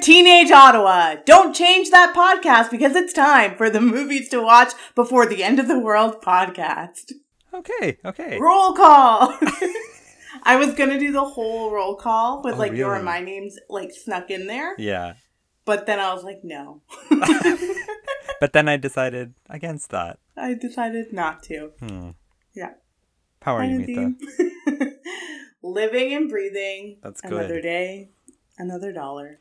Teenage Ottawa! Don't change that podcast because it's time for the Movies to Watch Before the End of the World podcast. Okay, okay. Roll call! I was gonna do the whole roll call with Oh, like your and my names like snuck in there, Yeah. but then I was like, no. But then I decided against that. I decided not to. Hmm. Yeah. How are you, Mita? Living and breathing. That's Another day, another dollar.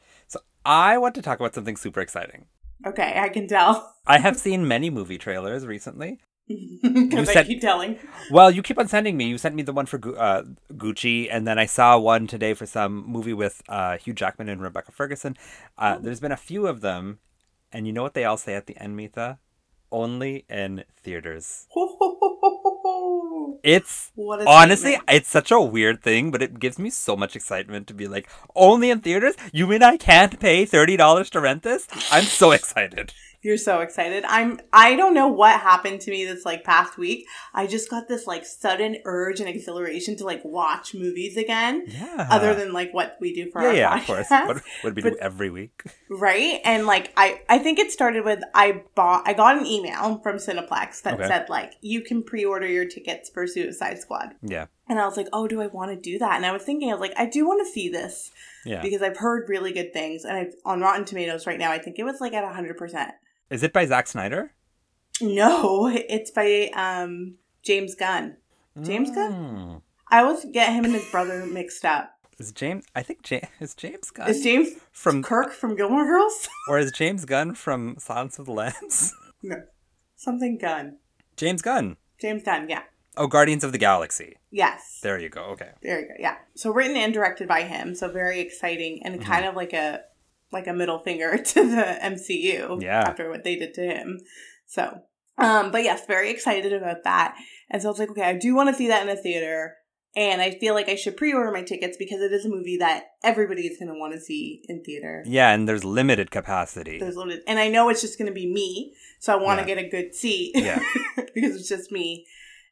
I want to talk about something super exciting. Okay, I can tell. I have seen many movie trailers recently. Because I keep telling. Well, you keep on sending me. You sent me the one for uh, Gucci, and then I saw one today for some movie with uh, Hugh Jackman and Rebecca Ferguson. Uh, Oh. There's been a few of them, and you know what they all say at the end, Mita? Only in theaters. It's honestly, statement. it's such a weird thing, but it gives me so much excitement to be like, only in theaters. You mean I can't pay thirty dollars to rent this? I'm so excited. You're so excited. I'm I don't know what happened to me this like past week. I just got this like sudden urge and exhilaration to like watch movies again. Yeah. Other than like what we do for yeah, our yeah, podcast. of course. What would we do every week? right and like i i think it started with i bought i got an email from cineplex that Okay. said like you can pre-order your tickets for suicide squad Yeah, and i was like oh do i want to do that and i was thinking i was like i do want to see this yeah. because i've heard really good things and i've on rotten tomatoes right now i think it was like at 100% Is it by Zack Snyder? no it's by um james gunn James Gunn? Mm. i always get him and his brother mixed up Is James? I think James is James Gunn is james from, kirk from gilmore girls or is James Gunn from Silence of the Lambs? no something gunn James Gunn. james gunn yeah Oh, Guardians of the Galaxy. yes There you go. Okay. There you go. Yeah. So written and directed by him. So very exciting and kind of like a like a middle finger to the MCU. Yeah. After what they did to him. So, um, but yes, very excited about that. And so I was like, okay, I do want to see that in a theater. And I feel like I should pre-order my tickets because it is a movie that everybody is going to want to see in theater. Yeah, and there's limited capacity. There's limited, and I know it's just going to be me, so I want to Yeah. get a good seat. Yeah. because it's just me.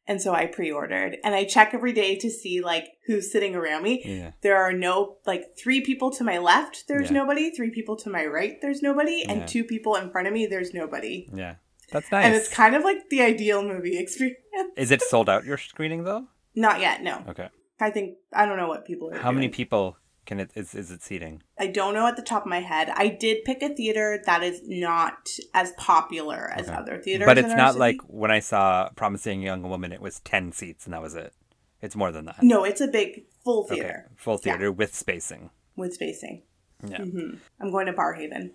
And so I pre-ordered, and I check every day to see like who's sitting around me. Yeah. There are no like three people to my left. There's Yeah. nobody. Three people to my right. There's nobody, and Yeah. two people in front of me. There's nobody. Yeah. That's nice. And it's kind of like the ideal movie experience. Is it sold out your screening though? Not yet. No, Okay. I think I don't know what people are. How many people can it is, is it seating? I don't know at the top of my head. I did pick a theater that is not as popular as Okay. other theaters, But it's not city. like when I saw Promising Young Woman it was 10 seats and that was it. It's more than that. no, it's a big full Okay. theater Full theater with spacing. with spacing. Yeah. hmm I'm going to Barrhaven.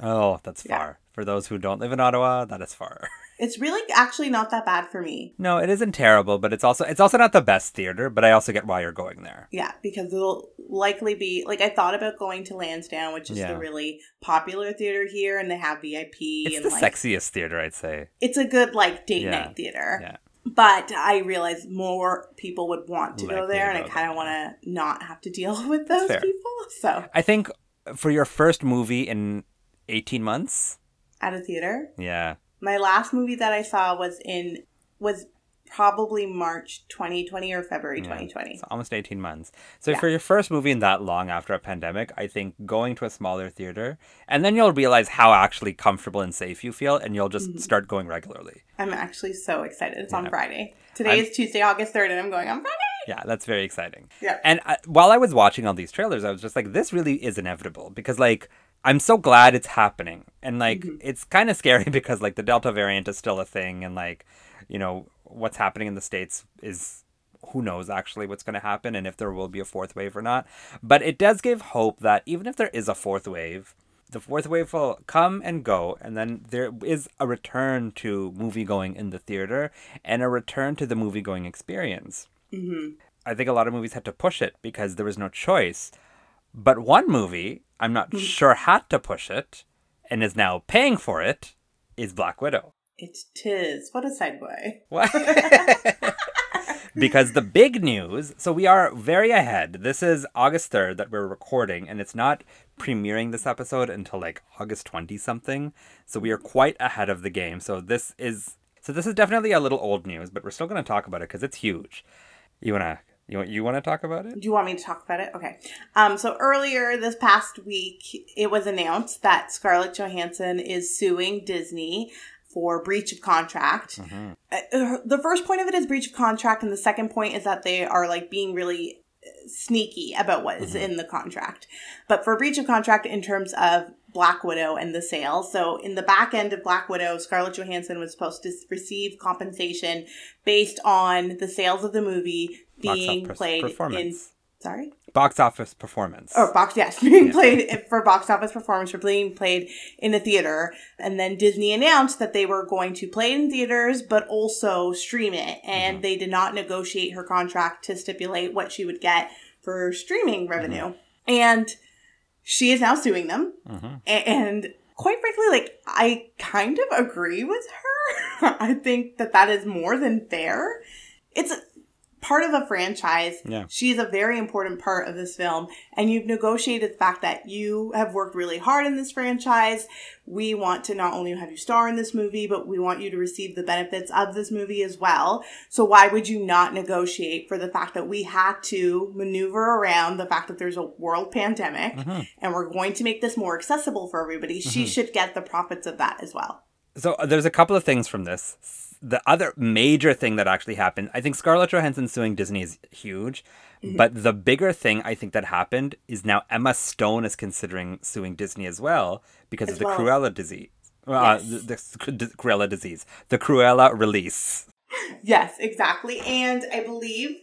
Oh, that's Yeah. far. For those who don't live in Ottawa, that is far. It's really actually not that bad for me. No, it isn't terrible, but it's also it's also not the best theater, but I also get why you're going there. Yeah, because it'll likely be like I thought about going to Lansdowne, which is Yeah. the really popular theater here, and they have VIP. It's and the like, sexiest theater, I'd say. It's a good like date Yeah, night theater. yeah. But I realize more people would want to go there, and I kind of want to not have to deal with those fair. people. So I think for your first movie in 18 months, at a theater, yeah. My last movie that I saw was in was probably March 2020 or February Yeah. 2020. It's almost 18 months. So Yeah. for your first movie in that long after a pandemic, I think going to a smaller theater and then you'll realize how actually comfortable and safe you feel and you'll Mm-hmm. just start going regularly. I'm actually so excited. It's on Friday. Today I'm- is Tuesday, August 3rd, and I'm going on Friday. Yeah, that's very exciting. Yeah. And I, while I was watching all these trailers, I was just like, this really is inevitable because, like, I'm so glad it's happening. And, like, Mm-hmm. it's kind of scary because, like, the Delta variant is still a thing. And, like, you know, what's happening in the States is who knows actually what's going to happen and if there will be a fourth wave or not. But it does give hope that even if there is a fourth wave, the fourth wave will come and go, and then there is a return to movie going in the theater and a return to the movie going experience. Mm-hmm. I think a lot of movies had to push it because there was no choice. But one movie, I'm not mm. sure had to push it and is now paying for it, is Black Widow. It tis. What a segue. What? because the big news, so we are very ahead. This is August 3rd that we're recording, and it's not premiering this episode until like August 20 something. So we are quite ahead of the game. So this is so this is definitely a little old news, but we're still going to talk about it because it's huge. You wanna you want you want to talk about it? Do you want me to talk about it? Okay. Um, so earlier this past week, it was announced that Scarlett Johansson is suing Disney for breach of contract. Mm-hmm. Uh, the first point of it is breach of contract, and the second point is that they are like being really uh, sneaky about what is Mhm. in the contract. But for breach of contract in terms of Black Widow and the sale. So in the back end of Black Widow, Scarlett Johansson was supposed to receive compensation based on the sales of the movie being played in sorry Box office performance. or box yes being Yeah. played for box office performance for being played in a theater and then disney announced that they were going to play in theaters but also stream it and Mhm. they did not negotiate her contract to stipulate what she would get for streaming revenue and she is now suing them. Mhm. a- and quite frankly like i kind of agree with her. I think that that is more than fair. It's part of a franchise Yeah. she's a very important part of this film and you've negotiated the fact that you have worked really hard in this franchise we want to not only have you star in this movie but we want you to receive the benefits of this movie as well so why would you not negotiate for the fact that we had to maneuver around the fact that there's a world pandemic Mhm. and we're going to make this more accessible for everybody she Mhm. should get the profits of that as well So uh, there's a couple of things from this. The other major thing that actually happened, I think Scarlett Johansson suing Disney is huge, Mm-hmm. but the bigger thing I think that happened is now Emma Stone is considering suing Disney as well because As of the well. Cruella disease. Uh, Yes. the, the, the Cruella disease, the Cruella release. Yes, exactly. And I believe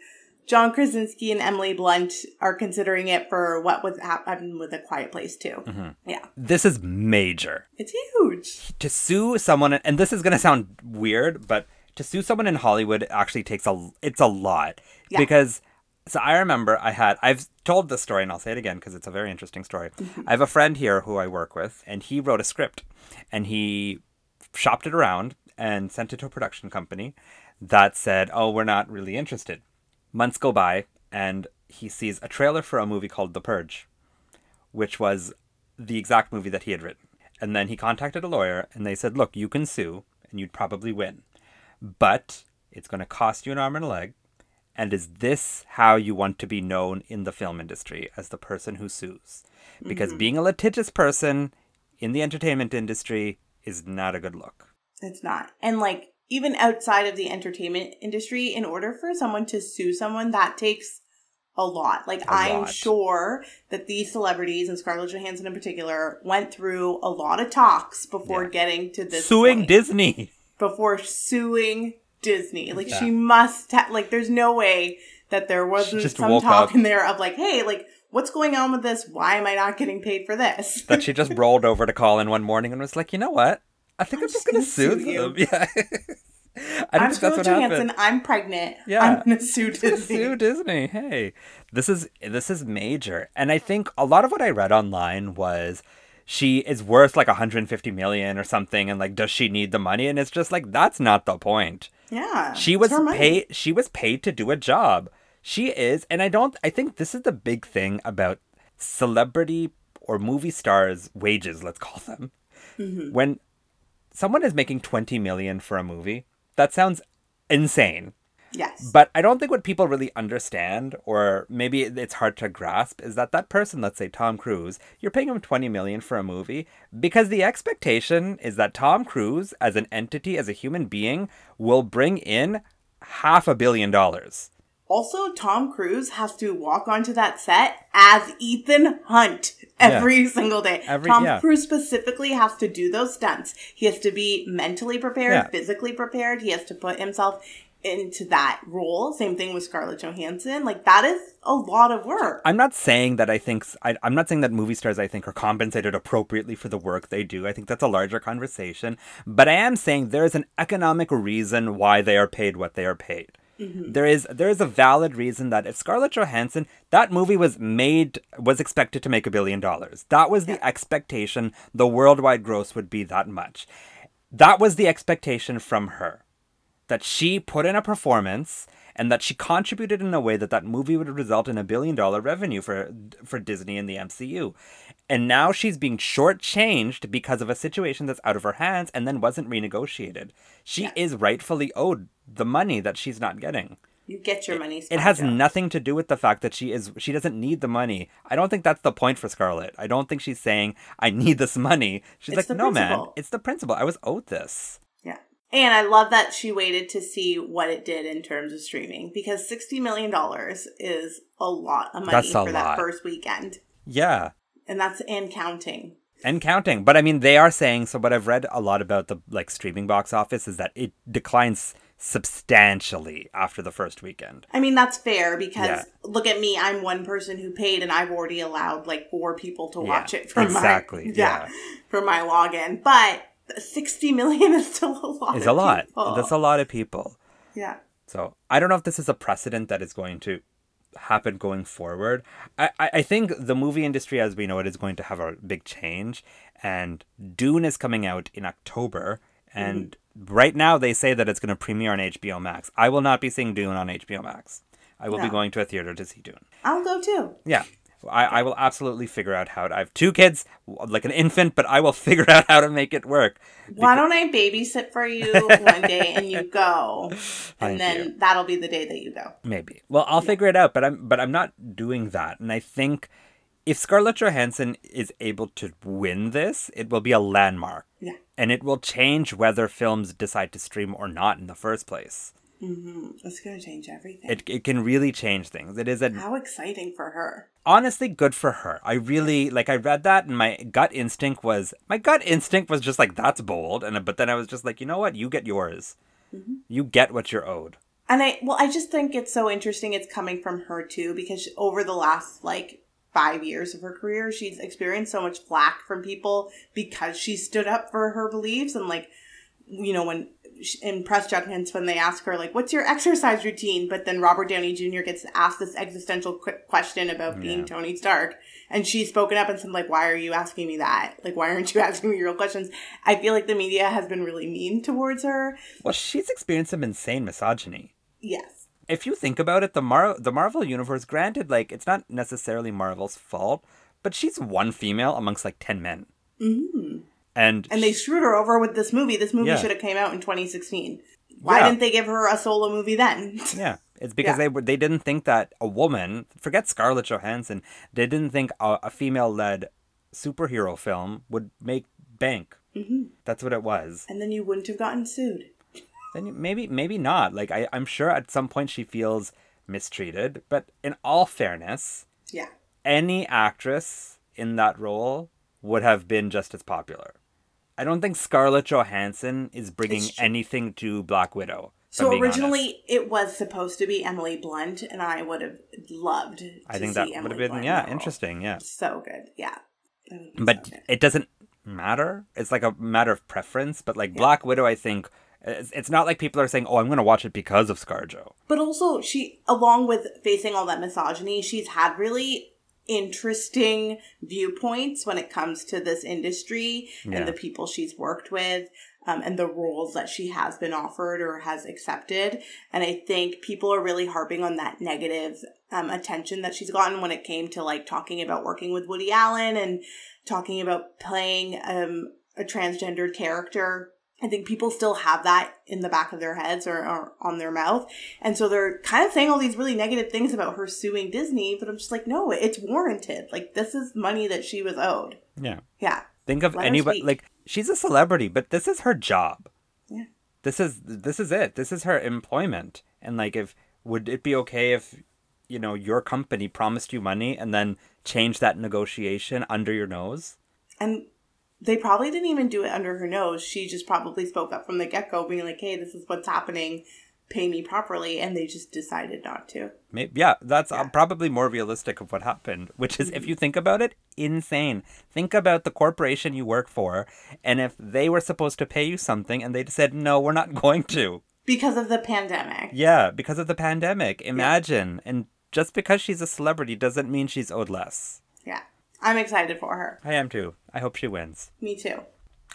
John Krasinski and Emily Blunt are considering it for what was happened with A Quiet Place too. Mhm. Yeah, This is major. it's huge. to sue someone and this is going to sound weird but to sue someone in hollywood actually takes a it's a lot Yeah. because so i remember i had i've told this story and i'll say it again because it's a very interesting story i have a friend here who i work with and he wrote a script and he shopped it around and sent it to a production company that said oh we're not really interested months go by and he sees a trailer for a movie called the purge which was the exact movie that he had written. And then he contacted a lawyer and they said, Look, you can sue and you'd probably win. But it's going to cost you an arm and a leg. And is this how you want to be known in the film industry as the person who sues? Because mm-hmm. being a litigious person in the entertainment industry is not a good look. It's not. And like even outside of the entertainment industry, in order for someone to sue someone, that takes a lot. Like I'm lot. sure that these celebrities and Scarlett Johansson in particular went through a lot of talks before Yeah. getting to this Suing point. Disney. before suing Disney. Like Yeah. she must ha- like there's no way that there wasn't some talk up. in there of like, hey, like what's going on with this? Why am I not getting paid for this? that she just rolled over to call in one morning and was like, you know what? I think I'm, I'm just gonna, gonna sue sue them. Yeah. I think that's what Johansson. happened. I'm pregnant. Yeah. I'm gonna sue Disney. sue Disney. Hey, this is this is major, and I think a lot of what I read online was she is worth like 150 million or something, and like, does she need the money? And it's just like that's not the point. Yeah, She was paid. She was paid to do a job. She is, and I don't. I think this is the big thing about celebrity or movie stars' wages. Let's call them Mhm. when someone is making 20 million for a movie. That sounds insane. Yes. But I don't think what people really understand, or maybe it's hard to grasp, is that that person, let's say Tom Cruise, you're paying him 20 million for a movie because the expectation is that Tom Cruise, as an entity, as a human being, will bring in half a billion dollars. Also, Tom Cruise has to walk onto that set as Ethan Hunt every single day. Every- Tom yeah. Cruise specifically has to do those stunts. He has to be mentally prepared, Yeah. physically prepared. He has to put himself into that role. Same thing with Scarlett Johansson. Like that is a lot of work. I'm not saying that I think I, I'm not saying that movie stars I think are compensated appropriately for the work they do. I think that's a larger conversation. But I am saying there is an economic reason why they are paid what they are paid. Mm-hmm. There is there is a valid reason that if Scarlett Johansson that movie was made was expected to make a billion dollars. That was the expectation. The worldwide gross would be that much. that was the expectation from her that she put in a performance and that she contributed in a way that that movie would result in a billion dollar revenue for for Disney and the MCU. And now she's being shortchanged because of a situation that's out of her hands and then wasn't renegotiated. She is rightfully owed the money that she's not getting. You get your money. It has nothing to do with the fact that she is she doesn't need the money. I don't think that's the point for Scarlett. I don't think she's saying I need this money. She's It's like, "No, man. It's the principle. I was owed this." Yeah. And I love that she waited to see what it did in terms of streaming because $60 million is a lot of money That's for that lot. first weekend. Yeah. And that's and counting. and counting. But I mean, they are saying so. What I've read a lot about the like streaming box office is that it declines substantially after the first weekend. I mean, that's fair because Yeah. look at me. I'm one person who paid and I've already allowed like four people to Yeah, watch it from exactly, my, yeah. from my login. But 60 million is still a lot. It's a lot. people. That's a lot of people. Yeah. So I don't know if this is a precedent that is going to happen going forward. I, I think the movie industry as we know it is going to have a big change. And Dune is coming out in October. And mm-hmm. right now they say that it's going to premiere on HBO Max. I will not be seeing Dune on HBO Max. I will be going to a theater to see Dune. I'll go too. Yeah. I, I will absolutely figure out how to. I have two kids, like an infant, but I will figure out how to make it work. Why don't I babysit for you one day and you go, Thank and then you. that'll be the day that you go. Maybe. Well, I'll figure it out, but I'm but I'm not doing that. And I think if Scarlett Johansson is able to win this, it will be a landmark. Yeah. And it will change whether films decide to stream or not in the first place. Hmm It's gonna change everything. It it can really change things. It is a How exciting for her. honestly good for her. I really like I read that and my gut instinct was my gut instinct was just like that's bold and but then I was just like, "You know what? You get yours. You get what you're owed." And I, well, I just think it's so interesting it's coming from her too, because over the last like five years of her career, she's experienced so much flack from people because she stood up for her beliefs. And like, you know, when in press judgments, when they ask her, like, what's your exercise routine? But then Robert Downey Jr. gets asked this existential qu- question about being Yeah. Tony Stark. And she's spoken up and said, like, why are you asking me that? Like, why aren't you asking me real questions? I feel like the media has been really mean towards her. Well, she's experienced some insane misogyny. Yes. if you think about it, the Mar the Marvel universe, granted, like it's not necessarily Marvel's fault, but she's one female amongst like ten men, hmm and And they screwed her over with this movie. This movie Yeah. should have came out in 2016. Why Yeah. didn't they give her a solo movie then? yeah, it's because Yeah. they were they didn't think that a woman, forget Scarlett Johansson, they didn't think a, a female led superhero film would make bank. hmm That's what it was. And then you wouldn't have gotten sued. Then you- maybe maybe not. Like I, I'm sure at some point she feels mistreated, but in all fairness, Yeah. any actress in that role would have been just as popular. I don't think Scarlett Johansson is bringing anything to Black Widow. So originally honest. it was supposed to be Emily Blunt, and I would have loved to I think that would have been Blunt yeah interesting. Yeah, So good. Yeah. That would be but so good. it doesn't matter. It's like a matter of preference. But like Black Widow, I think it's, it's not like people are saying, "Oh, I'm going to watch it because of ScarJo." But also, she, along with facing all that misogyny, she's had really interesting viewpoints when it comes to this industry Yeah. and the people she's worked with um, and the roles that she has been offered or has accepted. And I think people are really harping on that negative um, attention that she's gotten when it came to like talking about working with Woody Allen and talking about playing um, a transgendered character. I think people still have that in the back of their heads or, or on their mouth. And so they're kind of saying all these really negative things about her suing Disney, but I'm just like, no, it's warranted. Like, this is money that she was owed. Yeah, Yeah. think of Let anybody like she's a celebrity, but this is her job. Yeah. this is this is it. This is her employment. And like, if would it be okay if you know your company promised you money and then changed that negotiation under your nose? And they probably didn't even do it under her nose. She just probably spoke up from the get go, being like, hey, this is what's happening. Pay me properly. And they just decided not to. Maybe yeah, that's uh, Yeah. Mm-hmm. probably more realistic of what happened. Which is, if you think about it, insane. Think about the corporation you work for, and if they were supposed to pay you something and they said no, we're not going to. Because of the pandemic. Yeah, because of the pandemic. Imagine, and just because she's a celebrity doesn't mean she's owed less. I'm excited for her. I am too. I hope she wins. Me too.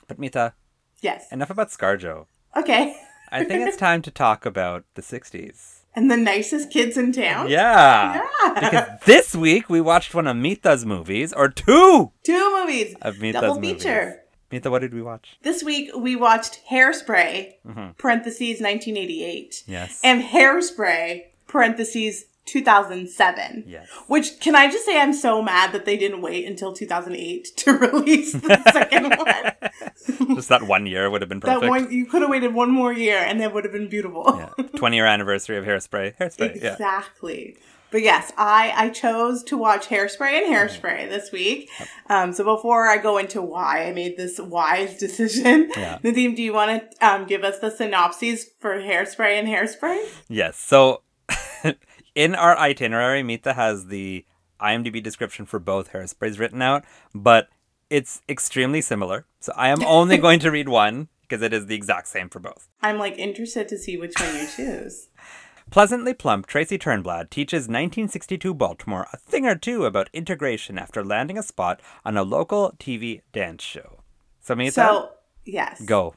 But Mita, Yes. Enough about ScarJo. Okay. I think it's time to talk about the 60s. And the nicest kids in town. Yeah. Yeah. Because this week we watched one of Mita's movies, or two Two movies. of Mita's Double movies. feature. Mita, what did we watch? This week we watched Hairspray, Mhm. parentheses 1988, Yes. and Hairspray, parentheses 2007. yes. Which can I just say I'm so mad that they didn't wait until 2008 to release the second one. Just that one year would have been perfect. That one you could have waited one more year and that would have been beautiful. yeah. 20 year anniversary of Hairspray. Hairspray. Yeah. Exactly. But yes, I I chose to watch Hairspray and Hairspray this week. Um, so before I go into why I made this wise decision, Yeah. Nadeem, do you want to um, give us the synopses for Hairspray and Hairspray? Yes. So in our itinerary, Mita has the IMDb description for both hairsprays written out, but it's extremely similar. So I am only going to read one because it is the exact same for both. I'm like interested to see which one you choose. Pleasantly plump Tracy Turnblad teaches 1962 Baltimore a thing or two about integration after landing a spot on a local TV dance show. So Mita, So yes, go.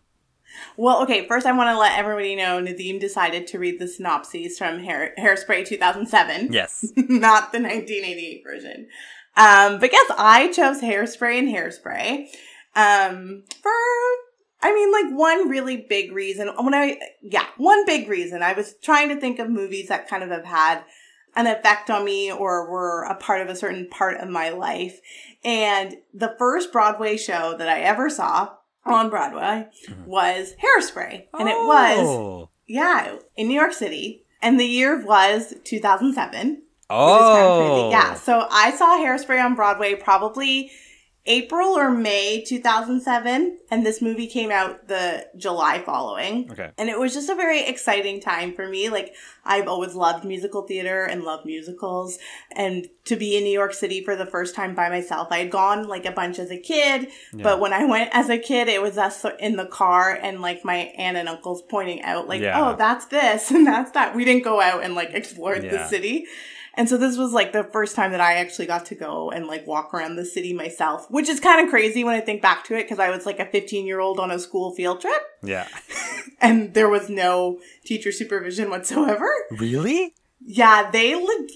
Well, okay. First, I want to let everybody know Nadeem decided to read the synopses from Hair- Hairspray 2007. Yes. not the 1988 version. Um, but yes, I chose Hairspray and Hairspray. Um, for, I mean, like one really big reason. When I, yeah, one big reason. I was trying to think of movies that kind of have had an effect on me or were a part of a certain part of my life. And the first Broadway show that I ever saw on Broadway mm-hmm. was Hairspray. And it was Oh. yeah, in New York City. And the year was 2007. Which is kind of Oh. Yeah. So I saw Hairspray on Broadway probably April or May 2007. And this movie came out the July following. Okay. And it was just a very exciting time for me. Like, I've always loved musical theater and loved musicals. And to be in New York City for the first time by myself, I had gone like a bunch as a kid. Yeah. But when I went as a kid, it was us in the car and like my aunt and uncles pointing out, like, Yeah. oh, that's this and that's that. We didn't go out and like explore the city. And so this was like the first time that I actually got to go and like walk around the city myself, which is kind of crazy when I think back to it because I was like a 15 year old on a school field trip Yeah. and there was no teacher supervision whatsoever. Really? Yeah, they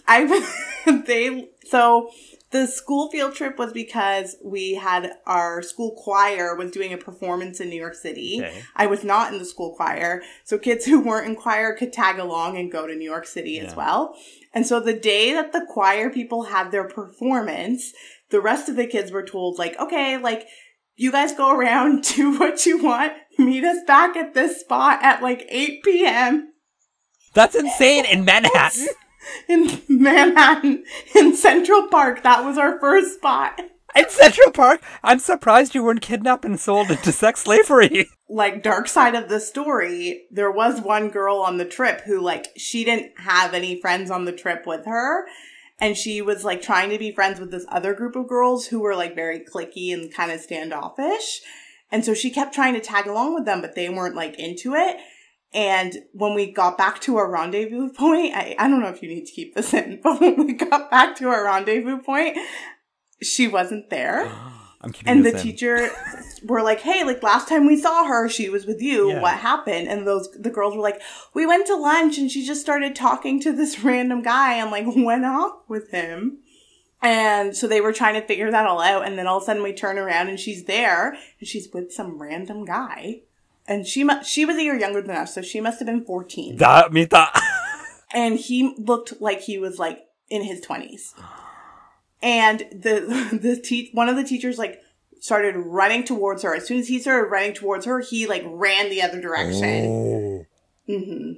I they so the school field trip was because we had our school choir was doing a performance in New York City. Okay. I was not in the school choir, so kids who weren't in choir could tag along and go to New York City as well. And so the day that the choir people had their performance, the rest of the kids were told like, okay, like you guys go around, do what you want, meet us back at this spot at like 8 p.m. That's insane in Manhattan. in Manhattan in Central Park. That was our first spot. In Central Park? I'm surprised you weren't kidnapped and sold into sex slavery. Like dark side of the story, there was one girl on the trip who like she didn't have any friends on the trip with her. And she was like trying to be friends with this other group of girls who were like very clicky and kind of standoffish. And so she kept trying to tag along with them, but they weren't like into it. And when we got back to our rendezvous point, I, I don't know if you need to keep this in, but when we got back to our rendezvous point, she wasn't there. I'm keeping And the in. teacher were like, "Hey, like last time we saw her, she was with you. Yeah. What happened?" And those the girls were like, "We went to lunch and she just started talking to this random guy and like went off with him." And so they were trying to figure that all out. And then all of a sudden we turn around and she's there and she's with some random guy. And she mu- she was a year younger than us, so she must have been fourteen. Da, Mita. and he looked like he was like in his twenties. And the the te- one of the teachers like started running towards her. As soon as he started running towards her, he like ran the other direction. Oh. hmm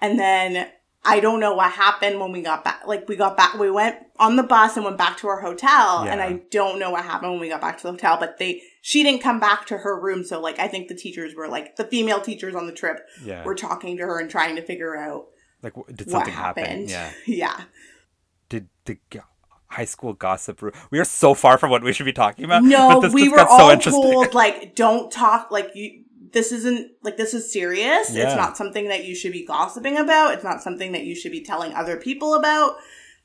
And then I don't know what happened when we got back. Like we got back, we went on the bus and went back to our hotel. And I don't know what happened when we got back to the hotel, but they she didn't come back to her room. So like I think the teachers were like the female teachers on the trip Yeah. were talking to her and trying to figure out Like, did what something happen? happened. Yeah. yeah. Did the high school gossip? We are so far from what we should be talking about. No, but this we were all so interesting. told like don't talk like you this isn't like this is serious. Yeah. It's not something that you should be gossiping about. It's not something that you should be telling other people about.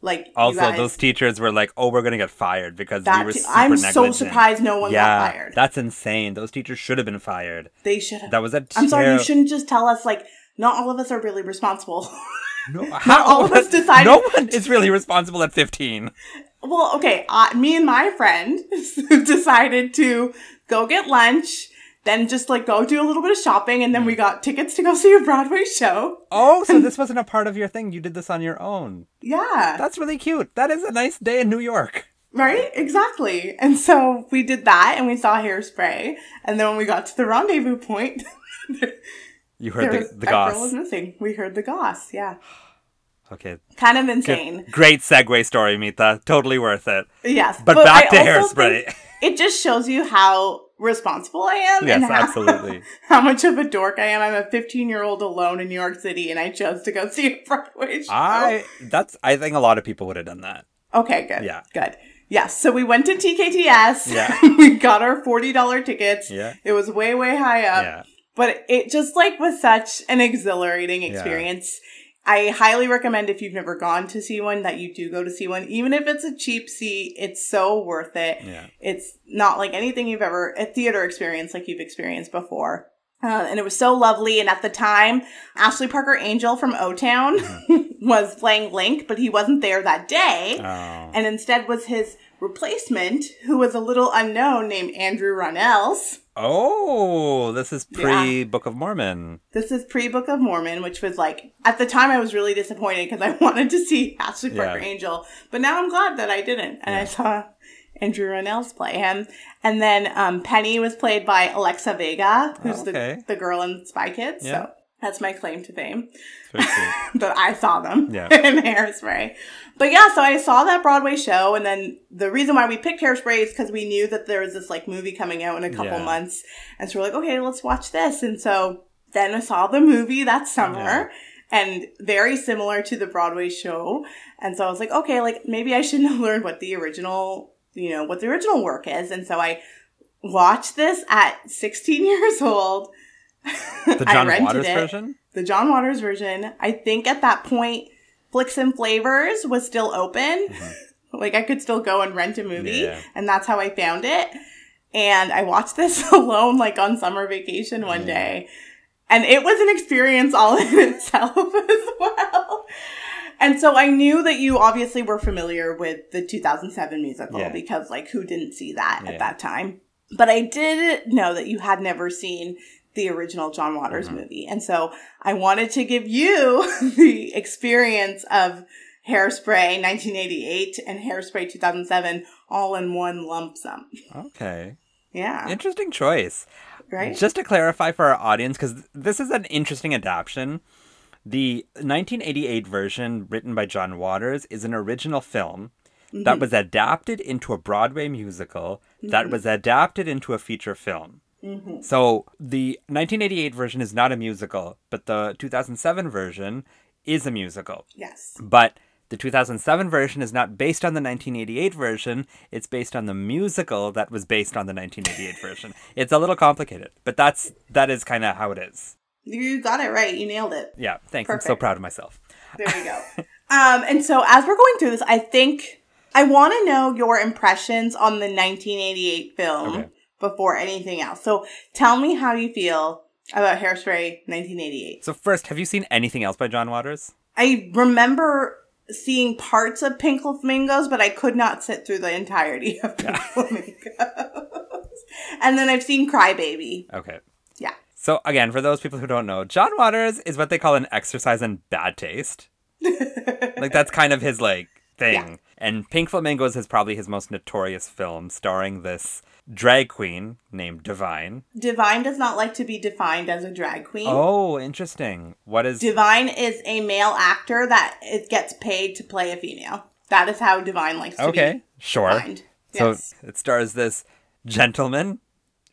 Like Also, guys- those teachers were like, "Oh, we're gonna get fired because we were super I'm so surprised no one yeah, got fired. that's insane. Those teachers should have been fired. they should have. That was a. I'm sorry, you shouldn't just tell us like not all of us are really responsible. No, how all of us decided- No one is really responsible at 15. well, okay, uh, me and my friend decided to go get lunch, then just like go do a little bit of shopping, and then we hmm. got tickets to go see a Broadway show. Oh, so this wasn't a part of your thing. You did this on your own. Yeah. That's really cute. That is a nice day in New York. Right? Exactly. And so we did that and we saw hairspray. And then when we got to the rendezvous point, You heard the, was, the girl was goss. missing. We heard the goss. Yeah. Okay. Kind of Good. insane. Great segue story, Mita. Totally worth it. Yes. But, back I to hairspray. It just shows you how responsible I am. Yes, and how, absolutely. How much of a dork I am. I'm a 15 year old alone in New York City and I chose to go see a Broadway show. I that's I think a lot of people would have done that. Okay, good. Yeah. Good. Yes. So we went to TKTS. Yeah. we got our $40 tickets. Yeah. It was way, way high up. yeah. but it just like was such an exhilarating experience. I highly recommend if you've never gone to see one that you do go to see one, even if it's a cheap seat. It's so worth it. Yeah. It's not like anything you've ever a theater experience like you've experienced before. Uh, and it was so lovely. And at the time, Ashley Parker Angel from O Town was playing Link, but he wasn't there that day. Oh. And instead was his replacement, who was a little unknown named Andrew Rannells. Oh, this is pre Book of Mormon. This is pre Book of Mormon, which was like at the time I was really disappointed because I wanted to see Ashley Parker Yeah. Angel, but now I'm glad that I didn't, and I saw Andrew Rannells play him, and then um, Penny was played by Alexa Vega, who's Oh, okay. the the girl in Spy Kids. Yeah. So that's my claim to fame that I saw them Yeah. in Hairspray. But yeah, so I saw that Broadway show, and then the reason why we picked Hairspray is because we knew that there was this like movie coming out in a couple Yeah. months, and so we're like, okay, let's watch this. And so then I saw the movie that summer. Yeah. And very similar to the Broadway show. And so I was like, okay, like maybe I shouldn't have learned what the original, you know, what the original work is. And so I watched this at 16 years old. The John Waters it version? the John Waters version. I think at that point, Flicks and Flavors was still open. like I could still go and rent a movie, Mm-hmm. Yeah. and that's how I found it. And I watched this alone, like on summer vacation one day, and it was an experience all in itself as well. And so I knew that you obviously were familiar with the 2007 musical Yeah. because, like, who didn't see that Yeah. at that time? But I did know that you had never seen the original John Waters Mhm. movie. And so I wanted to give you the experience of Hairspray 1988 and Hairspray 2007 all in one lump sum. Okay. Yeah. Interesting choice. right? Just to clarify for our audience, because this is an interesting adaptation. The 1988 version, written by John Waters, is an original film Mm-hmm. that was adapted into a Broadway musical that was adapted into a feature film. Mm-hmm. So the 1988 version is not a musical, but the 2007 version is a musical. yes. But the 2007 version is not based on the 1988 version, it's based on the musical that was based on the 1988 version. It's a little complicated, but that's that is kind of how it is. You got it right. You nailed it. Yeah, thanks. I'm so proud of myself. There you go. um, and so as we're going through this, I think I want to know your impressions on the 1988 film Okay. Before anything else. So tell me how you feel about Hairspray 1988. So first, have you seen anything else by John Waters? I remember seeing parts of Pink Flamingos, but I could not sit through the entirety of Pink Flamingos. and then I've seen Crybaby. Okay. Yeah. So again, for those people who don't know, John Waters is what they call an exercise in bad taste. like that's kind of his like thing. Yeah. And Pink Flamingos is probably his most notorious film, starring this drag queen named Divine. Divine does not like to be defined as a drag queen. Oh, interesting. What is Divine is a male actor that it gets paid to play a female. That is how Divine likes to Okay, be sure. defined. So Yes. it stars this gentleman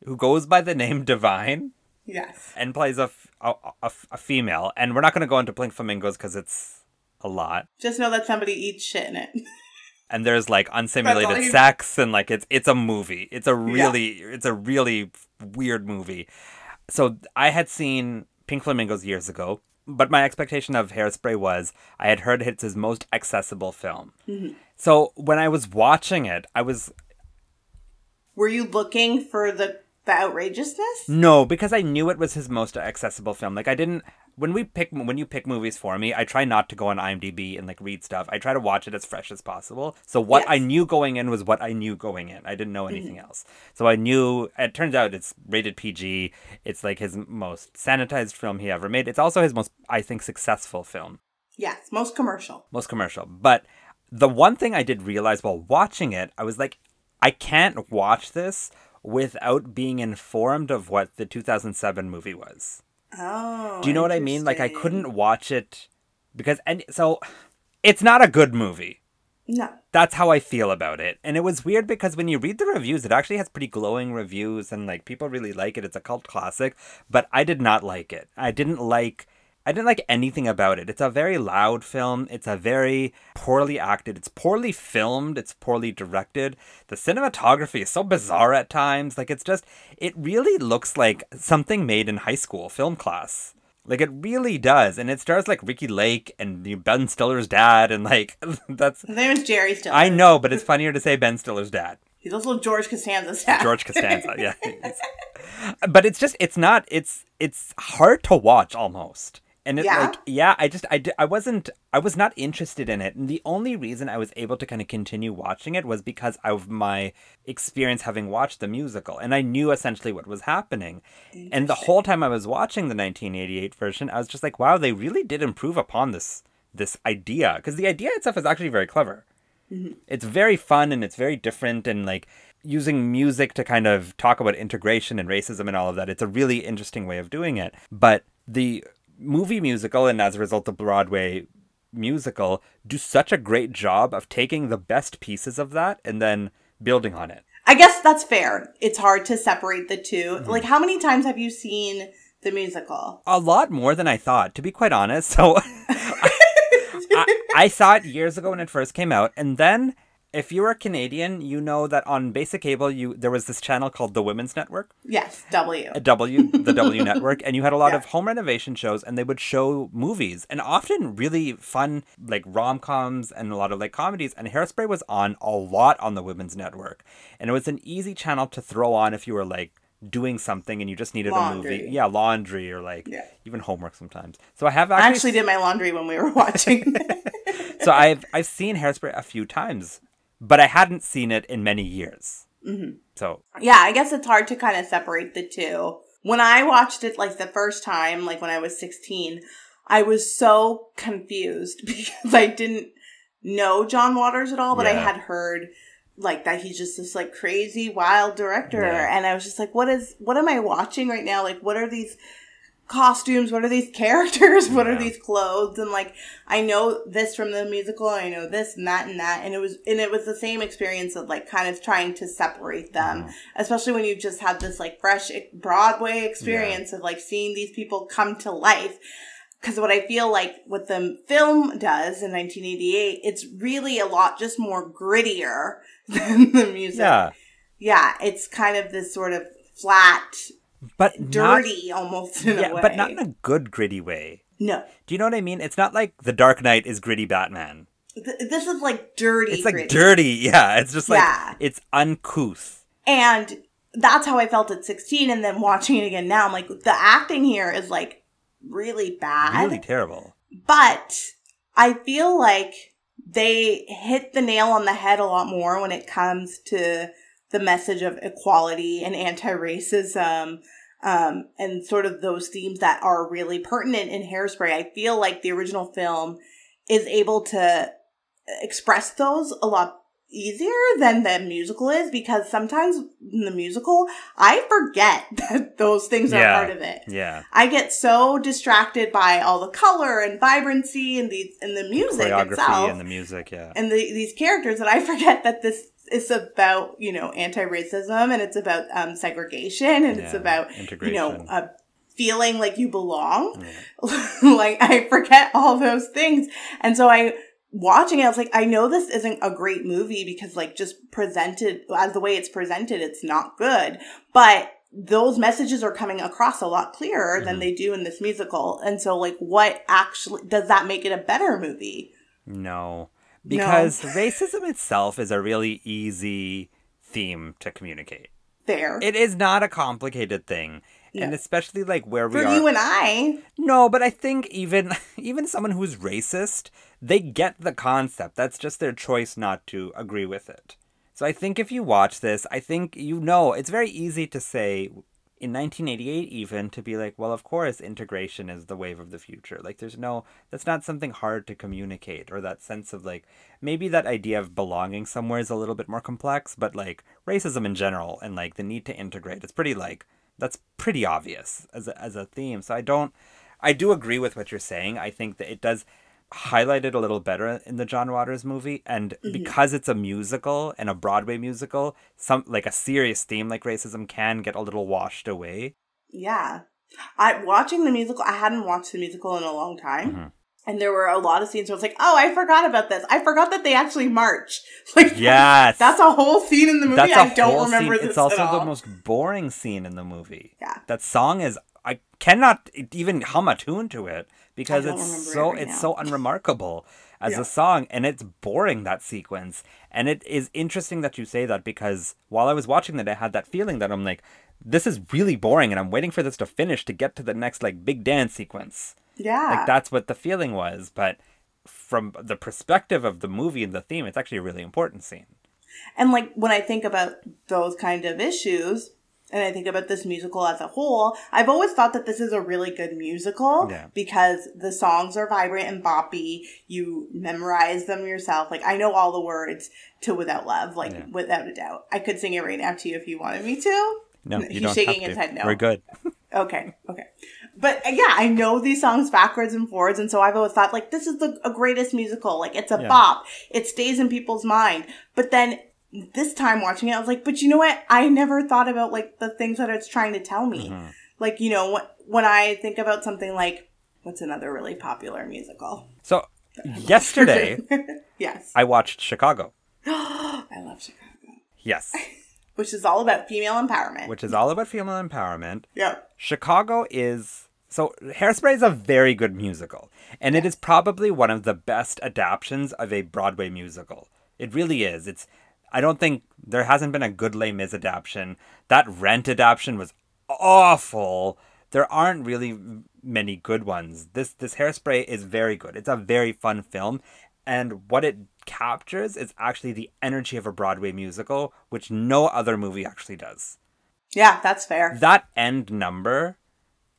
who goes by the name Divine yes. and plays a, f- a, a- a female. And we're not going to go into Pink Flamingos because it's a lot. Just know that somebody eats shit in it. and there's like unsimulated sex and like it's it's a movie it's a really it's a really weird movie so i had seen pink flamingos years ago but my expectation of Hairspray was I had heard it's his most accessible film. Mm-hmm. So when I was watching it, I was Were you looking for the the outrageousness? no because I knew it was his most accessible film. Like I didn't when we pick when you pick movies for me, I try not to go on IMDb and like read stuff. I try to watch it as fresh as possible. So what I knew going in was what I knew going in. I didn't know mm-hmm. anything else. So I knew it turns out it's rated PG. It's like his most sanitized film he ever made. It's also his most I think successful film. Yes, most commercial. most commercial. But the one thing I did realize while watching it, I was like, I can't watch this without being informed of what the 2007 movie was. Oh. Do you know what I mean? Like, I couldn't watch it because, and so it's not a good movie. No. That's how I feel about it. And it was weird because when you read the reviews, it actually has pretty glowing reviews and like people really like it. It's a cult classic, but I did not like it. I didn't like I didn't like anything about it. It's a very loud film. It's a very poorly acted. It's poorly filmed. It's poorly directed. The cinematography is so bizarre at times. Like it's just it really looks like something made in high school film class. Like it really does, and it stars like Ricki Lake and Ben Stiller's dad, and like that's His name is Jerry Stiller. I know, but it's funnier to say Ben Stiller's dad, He's also George Costanza's dad. George Costanza. yeah, but it's just it's not it's it's hard to watch almost, and it's Yeah? like yeah, I just I I wasn't I was not interested in it, and the only reason I was able to kind of continue watching it was because of my experience having watched the musical, and I knew essentially what was happening, and the whole time I was watching the 1988 version, I was just like, wow, they really did improve upon this this idea. Because the idea itself is actually very clever. Mm-hmm. It's very fun and it's very different and like using music to kind of talk about integration and racism and all of that it's a really interesting way of doing it. But the movie musical and as a result the broadway musical do such a great job of taking the best pieces of that and then building on it I guess that's fair. It's hard to separate the 2 Mm-hmm. Like, how many times have you seen the musical? a lot more than i thought to be quite honest so I, I saw it years ago when it first came out, and then if you're a Canadian, you know that on basic cable, you there was this channel called the Women's Network, Yes, W. a W, the W Network, and you had a lot Yeah. of home renovation shows, and they would show movies, and often really fun like rom coms and a lot of like comedies. And Hairspray was on a lot on the Women's Network, and it was an easy channel to throw on if you were like doing something and you just needed a movie, yeah, laundry or like Yeah. even homework sometimes. So I have I actually actually did my laundry when we were watching. so I've I've seen Hairspray a few times, but I hadn't seen it in many years. Mm-hmm. So yeah, I guess it's hard to kind of separate the two. When I watched it like the first time, like when I was 16, I was so confused because I didn't know John Waters at all, but I had heard like that he's just this like crazy wild director Yeah. and I was just like what is what am I watching right now? Like what are these costumes? What are these characters? What are these clothes? And like I know this from the musical, I know this and that and that and it was and it was the same experience of like kind of trying to separate them, Mm-hmm. especially when you just had this like fresh Broadway experience of like seeing these people come to life. Because what I feel like what the film does in 1988, it's really a lot just more grittier than the music. yeah, Yeah, it's kind of this sort of flat, but not, dirty almost in yeah, a way. but not in a good gritty way. no. Do you know what I mean? It's not like The Dark Knight is gritty Batman. Th- this is like dirty. It's like gritty. dirty. Yeah, it's just like Yeah. it's uncouth. And that's how I felt at 16. And then watching it again now, I'm like, the acting here is like really bad. Really terrible. But I feel like they hit the nail on the head a lot more when it comes to the message of equality and anti-racism um, and sort of those themes that are really pertinent in Hairspray. I feel like the original film is able to express those a lot easier than the musical is because sometimes in the musical I forget that those things are Yeah. part of it. Yeah, I get so distracted by all the color and vibrancy and the and the music choreography itself and the music. Yeah, and the, these characters that I forget that this is about you know anti-racism and it's about um, segregation and it's about you know uh, feeling like you belong. like I forget all those things, and so I watching it, I was like, I know this isn't a great movie because like just presented as the way it's presented, it's not good. But those messages are coming across a lot clearer than Mhm. they do in this musical. And so, like, what actually does that make it a better movie? No. Because racism itself is a really easy theme to communicate. There. It is not a complicated thing. And especially like where we For are you and I, No, but I think even even someone who's racist, they get the concept. That's just their choice not to agree with it. So I think if you watch this, I think you know it's very easy to say in 1988 even to be like, well, of course integration is the wave of the future. Like there's no that's not something hard to communicate or that sense of like maybe that idea of belonging somewhere is a little bit more complex, but like racism in general and like the need to integrate, it's pretty like that's pretty obvious as a, as a theme. So I don't I do agree with what you're saying. I think that it does highlight it a little better in the John Waters movie and because it's a musical and a Broadway musical, some like a serious theme like racism can get a little washed away. yeah. I watching the musical. I hadn't watched the musical in a long time, Mhm. and there were a lot of scenes where I was like, "Oh, I forgot about this. I forgot that they actually march." Like, Yes. that's a whole scene in the movie. That's I don't remember scene. this It's also the most boring scene in the movie. Yeah. That song is I cannot even hum a tune to it because it's remember it so right it's so unremarkable as Yeah. a song and it's boring that sequence. And it is interesting that you say that because while I was watching that I had that feeling that I'm like this is really boring and I'm waiting for this to finish to get to the next like big dance sequence. yeah, Like that's what the feeling was, but from the perspective of the movie and the theme, it's actually a really important scene. And like when I think about those kind of issues, and I think about this musical as a whole, I've always thought that this is a really good musical Yeah. because the songs are vibrant and boppy. You memorize them yourself. Like I know all the words to "Without Love," like Yeah. without a doubt. I could sing it right now to you if you wanted me to. No, you He's don't shaking have his to. head no. We're good. Okay, okay. But uh, yeah, I know these songs backwards and forwards, and so I've always thought like this is the a greatest musical. Like it's a Yeah. bop. It stays in people's mind. But then this time watching it, I was like, but you know what? I never thought about like the things that it's trying to tell me. Mhm. Like you know when I think about something like what's another really popular musical? So yesterday yes, I watched Chicago. I love Chicago, Yes, which is all about female empowerment. which is all about female empowerment. yeah, Chicago is so Hairspray is a very good musical, and it is probably one of the best adaptations of a Broadway musical. It really is. It's I don't think there hasn't been a good Les Mis adaptation. That Rent adaptation was awful. There aren't really many good ones. This this Hairspray is very good. It's a very fun film, and what it captures is actually the energy of a Broadway musical, which no other movie actually does. yeah, that's fair. That end number,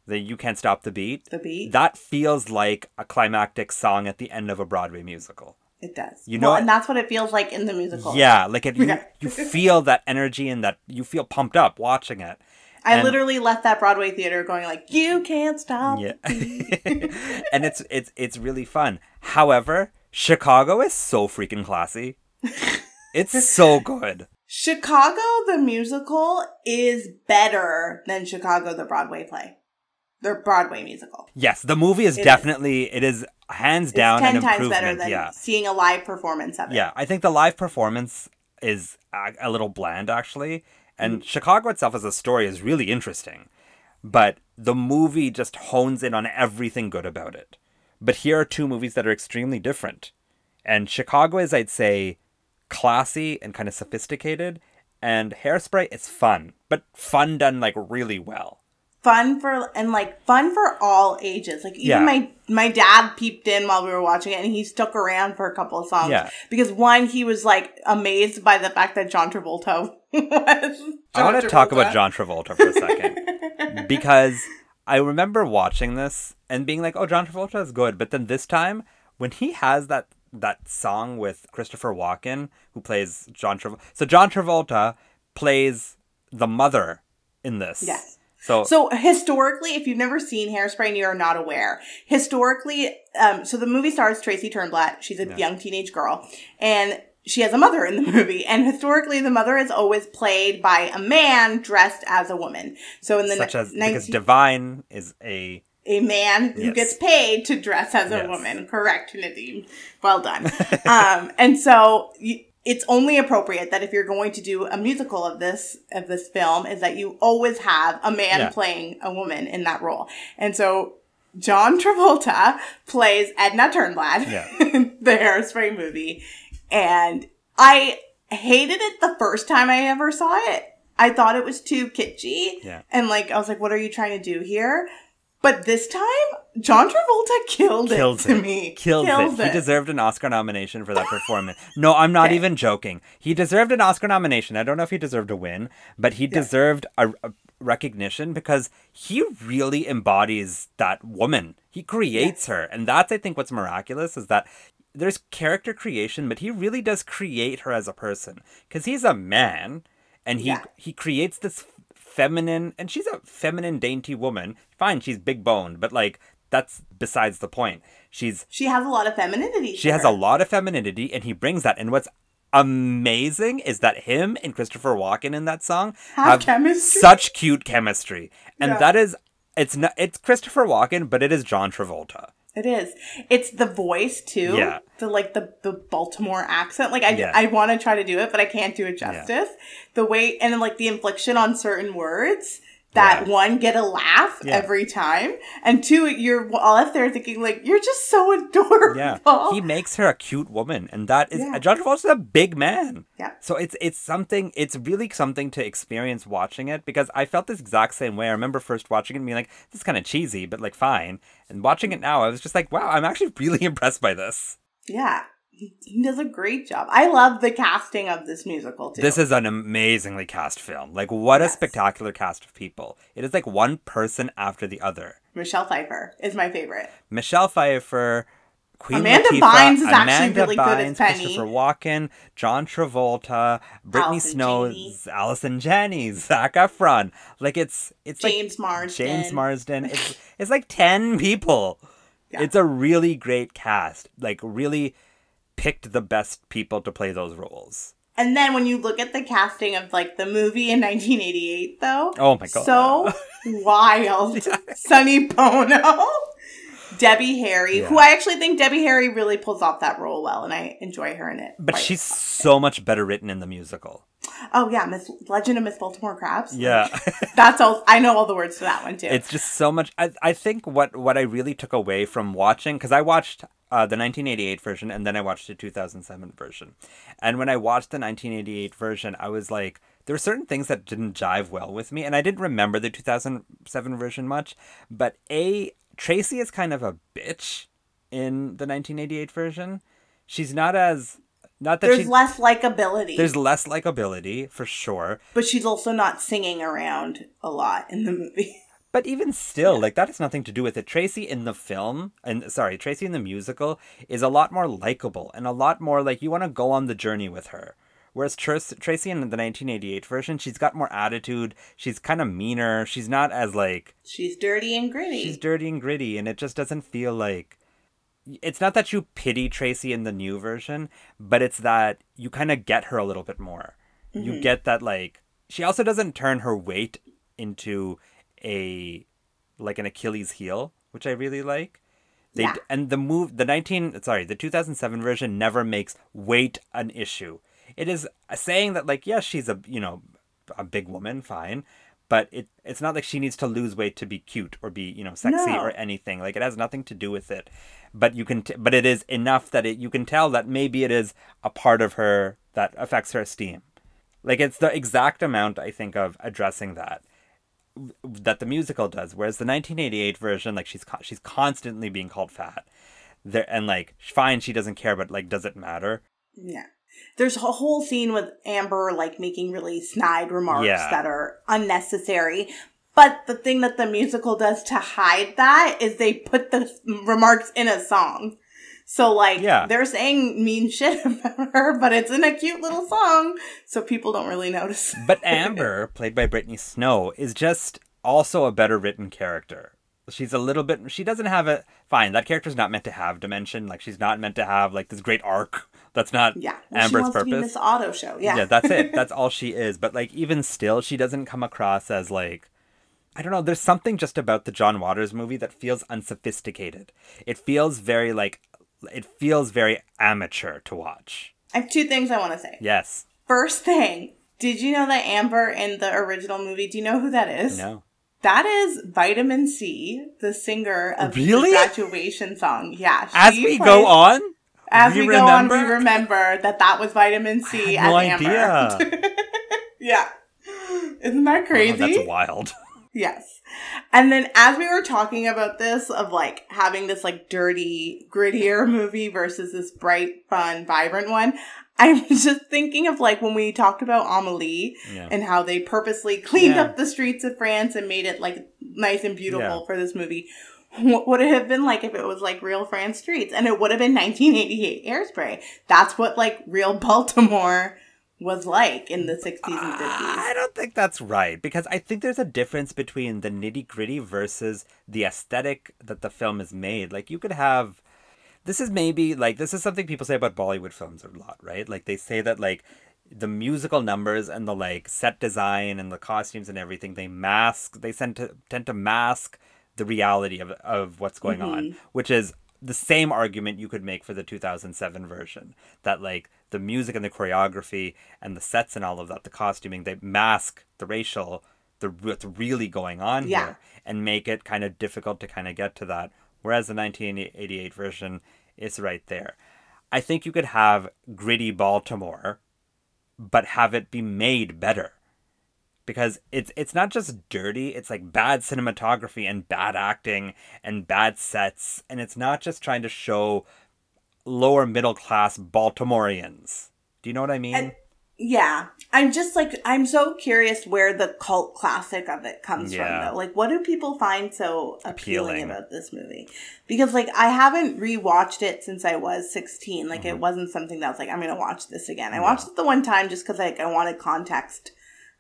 the You Can't Stop the Beat, The beat, that feels like a climactic song at the end of a Broadway musical. It does. you know well, and that's what it feels like in the musical. Yeah, like it, you, you feel that energy and that you feel pumped up watching it. I And- literally left that Broadway theater going like, "You can't stop." Yeah. and it's it's it's really fun. However, Chicago is so freaking classy. It's so good. Chicago the musical is better than Chicago the Broadway play. The Broadway musical. Yes, the movie is It is. definitely it is hands It's down ten times better than yeah. seeing a live performance of it. Yeah, I think the live performance is a, a little bland actually, and Mm-hmm. Chicago itself as a story is really interesting, but the movie just hones in on everything good about it. But here are two movies that are extremely different, and Chicago is, I'd say, classy and kind of sophisticated, and Hairspray is fun, but fun done like really well. Fun for and like fun for all ages. Like even Yeah. my my dad peeped in while we were watching it and he stuck around for a couple of songs. Yeah. Because one, he was like amazed by the fact that John Travolta was I want to talk about John Travolta for a second. because I remember watching this and being like, "Oh, John Travolta is good," but then this time when he has that that song with Christopher Walken, who plays John Travolta, so John Travolta plays the mother in this. Yes. So, So historically, if you've never seen Hairspray and you are not aware, historically, um, so the movie stars Tracy Turnblad. She's a Yeah. young teenage girl, and she has a mother in the movie. And historically, the mother is always played by a man dressed as a woman. So in the such as 19 because Divine is a a man who gets paid to dress as a Yes. woman. Correct, Nadim. Well done. um, and so you, it's only appropriate that if you're going to do a musical of this of this film is that you always have a man Yeah. playing a woman in that role. And so John Travolta plays Edna Turnblad Yeah. in the Hairspray movie. And I hated it the first time I ever saw it. I thought it was too kitschy. Yeah. And like I was like, what are you trying to do here? But this time, John Travolta killed, Kills it to it. me. Kills, it. He deserved an Oscar nomination for that performance. No, I'm not Okay. even joking. He deserved an Oscar nomination. I don't know if he deserved a win, but he deserved a, a recognition because he really embodies that woman. He creates her, and that's I think what's miraculous is that there's character creation, but he really does create her as a person because he's a man, and he Yeah. he creates this feminine, and she's a feminine, dainty woman. Fine, she's big boned, but like that's besides the point. She's She has a lot of femininity. she has her. a lot of femininity, and he brings that. And what's amazing is that him and Christopher Walken in that song Have chemistry? such cute chemistry, and Yeah. that is it's not it's Christopher Walken, but it is John Travolta. It is. It's the voice too. Yeah. The like the the Baltimore accent. Like I Yeah. I want to try to do it, but I can't do it justice. The way and like the infliction on certain words that one get a laugh Yeah. every time, and two you're all up there thinking like you're just so adorable. Yeah, he makes her a cute woman, and that is Yeah. John Travolta's a big man. Yeah. So it's it's something. It's really something to experience watching it because I felt this exact same way. I remember first watching it and being like, "This is kind of cheesy," but like fine. And watching mm. it now, I was just like, "Wow, I'm actually really impressed by this." Yeah. He, does a great job. I love the casting of this musical too. This is an amazingly cast film. Like, what a spectacular cast of people! It is like one person after the other. Michelle Pfeiffer is my favorite. Michelle Pfeiffer, Queen Amanda Latifah, Bynes is actually Amanda really good as Penny. Christopher Walken, John Travolta, Brittany Allison Snow, Janney. Allison Janney, Zac Efron. Like it's it's James like Marsden. James Marsden. It's it's like ten people. Yeah. It's a really great cast. Like really picked the best people to play those roles. And then when you look at the casting of like the movie in 1988, though, Oh my God. so wild. Sonny Bono, Debbie Harry, who I actually think Debbie Harry really pulls off that role well, and I enjoy her in it. But she's lot. so much better written in the musical. Oh yeah, Miss Legend of Miss Baltimore Crabs. Yeah. that's all. I know all the words to that one too. it's just so much I, I think what what i really took away from watching because i watched uh, the 1988 version and then i watched the 2007 version and when i watched the 1988 version i was like there were certain things that didn't jive well with me and i didn't remember the 2007 version much but a tracy is kind of a bitch in the 1988 version she's not as not that There's she less likability, there's less likability for sure but she's also not singing around a lot in the movie. But even still, like that has nothing to do with it. Tracy in the film, and sorry, Tracy in the musical is a lot more likable and a lot more like you want to go on the journey with her. Whereas Tr- Tracy in the 1988 version, she's got more attitude. She's kind of meaner. She's not as like She's dirty and gritty. she's dirty and gritty, and it just doesn't feel like. It's not that you pity Tracy in the new version, but it's that you kind of get her a little bit more. You mm-hmm. get that like she also doesn't turn her weight into a like an Achilles heel, which I really like. They Yeah. and the move the 19 sorry, the 2007 version never makes weight an issue. It is saying that like yes, she's a, you know, a big woman, fine, but it it's not like she needs to lose weight to be cute or be, you know, sexy No. or anything. Like it has nothing to do with it. But you can t- but it is enough that it you can tell that maybe it is a part of her that affects her esteem. Like it's the exact amount I think of addressing that that the musical does. Whereas the 1988 version, like she's con- she's constantly being called fat. There and like fine, she doesn't care, but like, does it matter? Yeah. There's a whole scene with Amber like making really snide remarks Yeah. that are unnecessary. But the thing that the musical does to hide that is they put the remarks in a song. So like Yeah. they're saying mean shit about her, but it's in a cute little song, so people don't really notice. But Amber, played by Brittany Snow, is just also a better written character. She's a little bit. She doesn't have a fine. That character's not meant to have dimension. Like she's not meant to have like this great arc. That's not Yeah. Well, Amber's wants to be purpose. Miss Auto Show. Yeah. yeah, that's it. That's all she is. But like even still, she doesn't come across as like I don't know, there's something just about the John Waters movie that feels unsophisticated. It feels very like it feels very amateur to watch. I have two things I want to say. Yes. First thing, did you know that Amber in the original movie, do you know who that is? No. That is Vitamin C, the singer of Really? the graduation song. Yeah. As we plays- go on, as we we, go on, we remember? that that was Vitamin C no idea. yeah. Isn't that Oh, crazy? that's wild. Yes. And then as we were talking about this, of like having this like dirty, grittier movie versus this bright, fun, vibrant one, I'm just thinking of like when we talked about Amelie Yeah. and how they purposely cleaned Yeah. up the streets of France and made it like nice and beautiful Yeah. for this movie. What would it have been like if it was like real France streets? And it would have been 1988 Airspray. That's what like real Baltimore was like in the 60s and 50s. I don't think that's right because I think there's a difference between the nitty gritty versus the aesthetic that the film is made. Like you could have this is maybe like this is something people say about Bollywood films a lot, right? Like they say that like the musical numbers and the like set design and the costumes and everything they mask they tend to tend to mask the reality of of what's going on, mm-hmm. which is the same argument you could make for the 2007 version that like the music and the choreography and the sets and all of that the costuming they mask the racial the what's really going on Yeah. here and make it kind of difficult to kind of get to that whereas the 1988 version is right there. I think you could have gritty baltimore but have it be made better because it's it's not just dirty it's like bad cinematography and bad acting and bad sets and it's not just trying to show lower middle class baltimoreans do you know what i mean And- Yeah. I'm just like, I'm so curious where the cult classic of it comes Yeah. from, though. Like, what do people find so appealing, Appealing. about this movie? Because, like, I haven't rewatched it since I was 16. Like, it wasn't something that was like, I'm going to watch this again. I Mm-hmm. Yeah. watched it the one time just because, like, I wanted context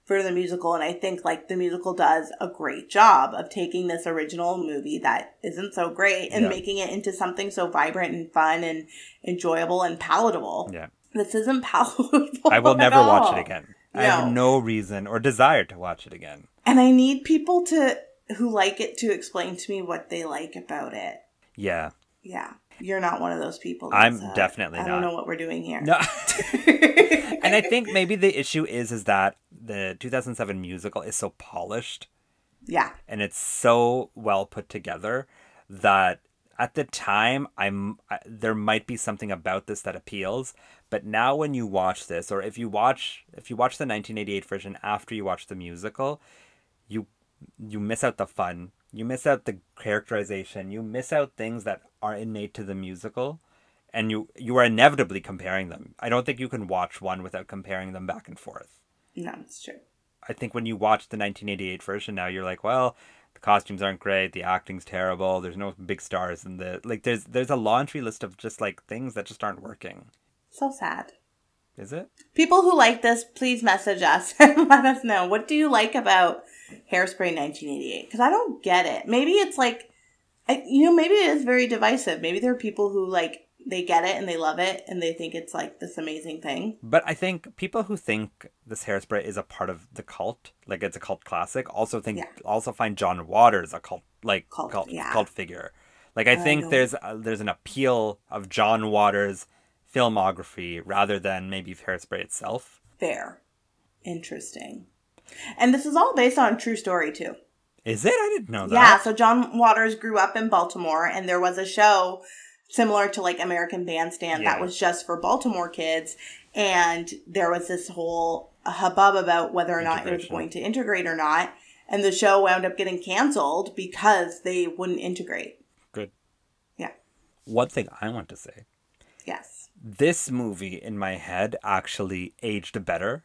for the musical. And I think, like, the musical does a great job of taking this original movie that isn't so great and Yeah. making it into something so vibrant and fun and enjoyable and palatable. yeah This isn't palatable. i will never watch it again i have No. no reason or desire to watch it again And I need people to who like it to explain to me what they like about it. yeah Yeah. You're not one of those people. I'm uh, definitely I don't not. know what we're doing here. no and i think maybe the issue is is that the 2007 musical is so polished. Yeah. and it's so well put together that at the time I'm I, there might be something about this that appeals. But now when you watch this or if you watch if you watch the 1988 version after you watch the musical you you miss out the fun. You miss out the characterization. You miss out things that are innate to the musical. And you you are inevitably comparing them. I don't think you can watch one without comparing them back and forth No, it's true. I think when you watch the 1988 version now, you're like, well, the costumes aren't great, the acting's terrible, there's no big stars in the like. There's there's a laundry list of just like things that just aren't working. So sad. Is it? People who like this, please message us and let us know. What do you like about Hairspray 1988? Because I don't get it. Maybe it's like, I, you know, maybe it is very divisive. Maybe there are people who like, they get it and they love it and they think it's like this amazing thing. But I think people who think this hairspray is a part of the cult, like it's a cult classic, also think Yeah. also find John Waters a cult like Cult, cult yeah. cult figure. Like I oh, I think know. there's a, there's an appeal of John Waters filmography rather than maybe hairspray itself. Fair. Interesting. And this is all based on a true story too. Is it? I didn't know that. Yeah, so John Waters grew up in Baltimore and there was a show similar to like American Bandstand Yeah. that was just for Baltimore kids and there was this whole hubbub about whether or not it was going to integrate or not and the show wound up getting canceled because they wouldn't integrate. Good. Yeah. One thing I want to say Yes. this movie in my head actually aged better.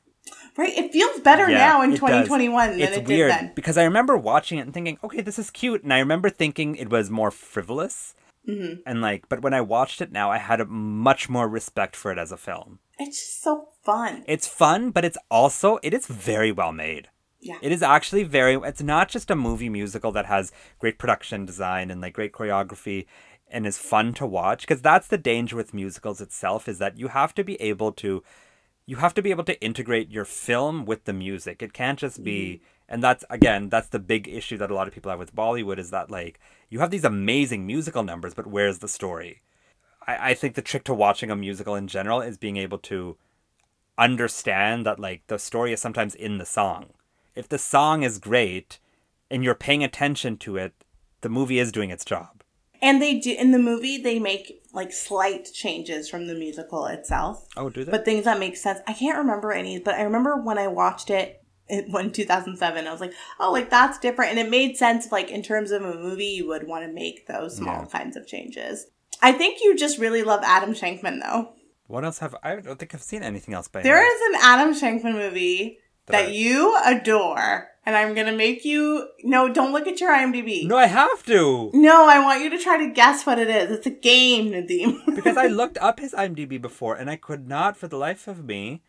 Right, it feels better Yeah, now in it does. 2021 than It's it weird did then. because I remember watching it and thinking, okay, this is cute, and I remember thinking it was more frivolous. Mm-hmm. And like, but when I watched it now, I had a much more respect for it as a film. It's just so fun. It's fun, but it's also it is very well made. Yeah. It is actually very. It's not just a movie musical that has great production design and like great choreography and is fun to watch. Because that's the danger with musicals itself is that you have to be able to, you have to be able to integrate your film with the music. It can't just be. And that's again, that's the big issue that a lot of people have with Bollywood is that like you have these amazing musical numbers, but where's the story? I, I think the trick to watching a musical in general is being able to understand that like the story is sometimes in the song. If the song is great and you're paying attention to it, the movie is doing its job. And they do in the movie they make like slight changes from the musical itself. Oh, do they? But things that make sense. I can't remember any, but I remember when I watched it in when 2007 I was like, "Oh, like that's different." And it made sense like in terms of a movie you would want to make those small Yeah. kinds of changes. I think you just really love Adam Shankman though. what else have I don't think I've seen anything else by There him. is an Adam Shankman movie That- that you adore, and I'm gonna make you. No, don't look at your IMDb. No, I have to. No, I want you to try to guess what it is. It's a game, Nadim. because I looked up his IMDb before and I could not for the life of me.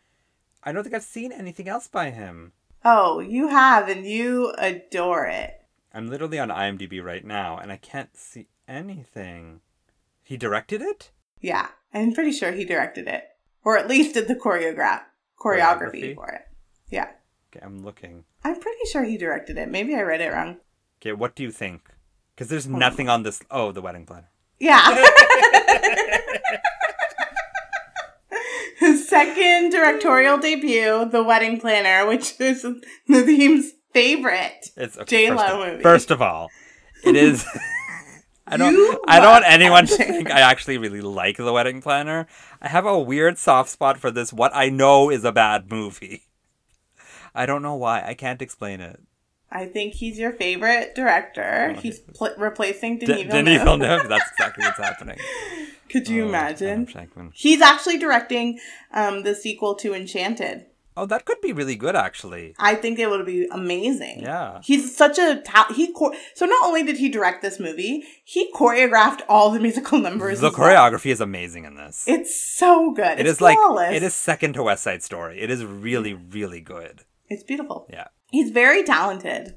I don't think I've seen anything else by him. Oh, you have, and you adore it. I'm literally on IMDb right now and I can't see anything. He directed it? Yeah, I'm pretty sure he directed it, or at least did the choreograph choreography Choreography? for it. Yeah, Okay, I'm looking. I'm pretty sure he directed it. Maybe I read it wrong. Okay, what do you think? Because there's nothing on this. Oh, the wedding planner. Yeah. His second directorial debut, The Wedding Planner, which is Nadim's favorite. It's okay, first of- movie. First of all, it is. I don't. You I don't want anyone to think I actually really like the wedding planner. I have a weird soft spot for this. What I know is a bad movie. I don't know why. I can't explain it. I think he's your favorite director. Oh, He's pl- replacing D- Denis Denis Villeneuve. Villeneuve. That's exactly what's happening. Could you Oh, imagine? He's actually directing um, the sequel to Enchanted. Oh, that could be really good, actually. I think it would be amazing. Yeah. He's such a ta- he so not only did he direct this movie, he choreographed all the musical numbers. The as well. choreography is amazing in this. It's so good. It it's is like flawless. it is second to West Side Story. It is really, really good. It's beautiful. Yeah. He's very talented.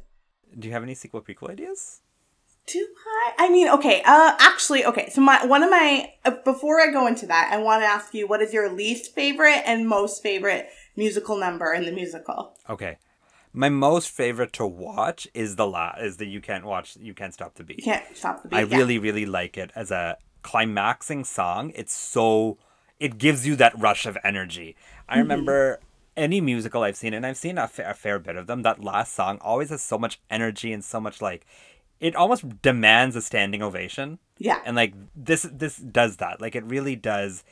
Do you have any sequel prequel ideas? Do I? I mean, okay. Uh, actually, okay. So my one of my uh, before I go into that, I want to ask you what is your least favorite and most favorite musical number in the musical? Okay. My most favorite to watch is the la is the you can't watch you can't stop the beat. You can't stop the beat. I yeah. really, really like it as a climaxing song. It's so it gives you that rush of energy. I Mm-hmm. remember any musical I've seen, and I've seen a, fa- a fair bit of them. That last song always has so much energy and so much like it almost demands a standing ovation. Yeah. and like this this does that. Like it really does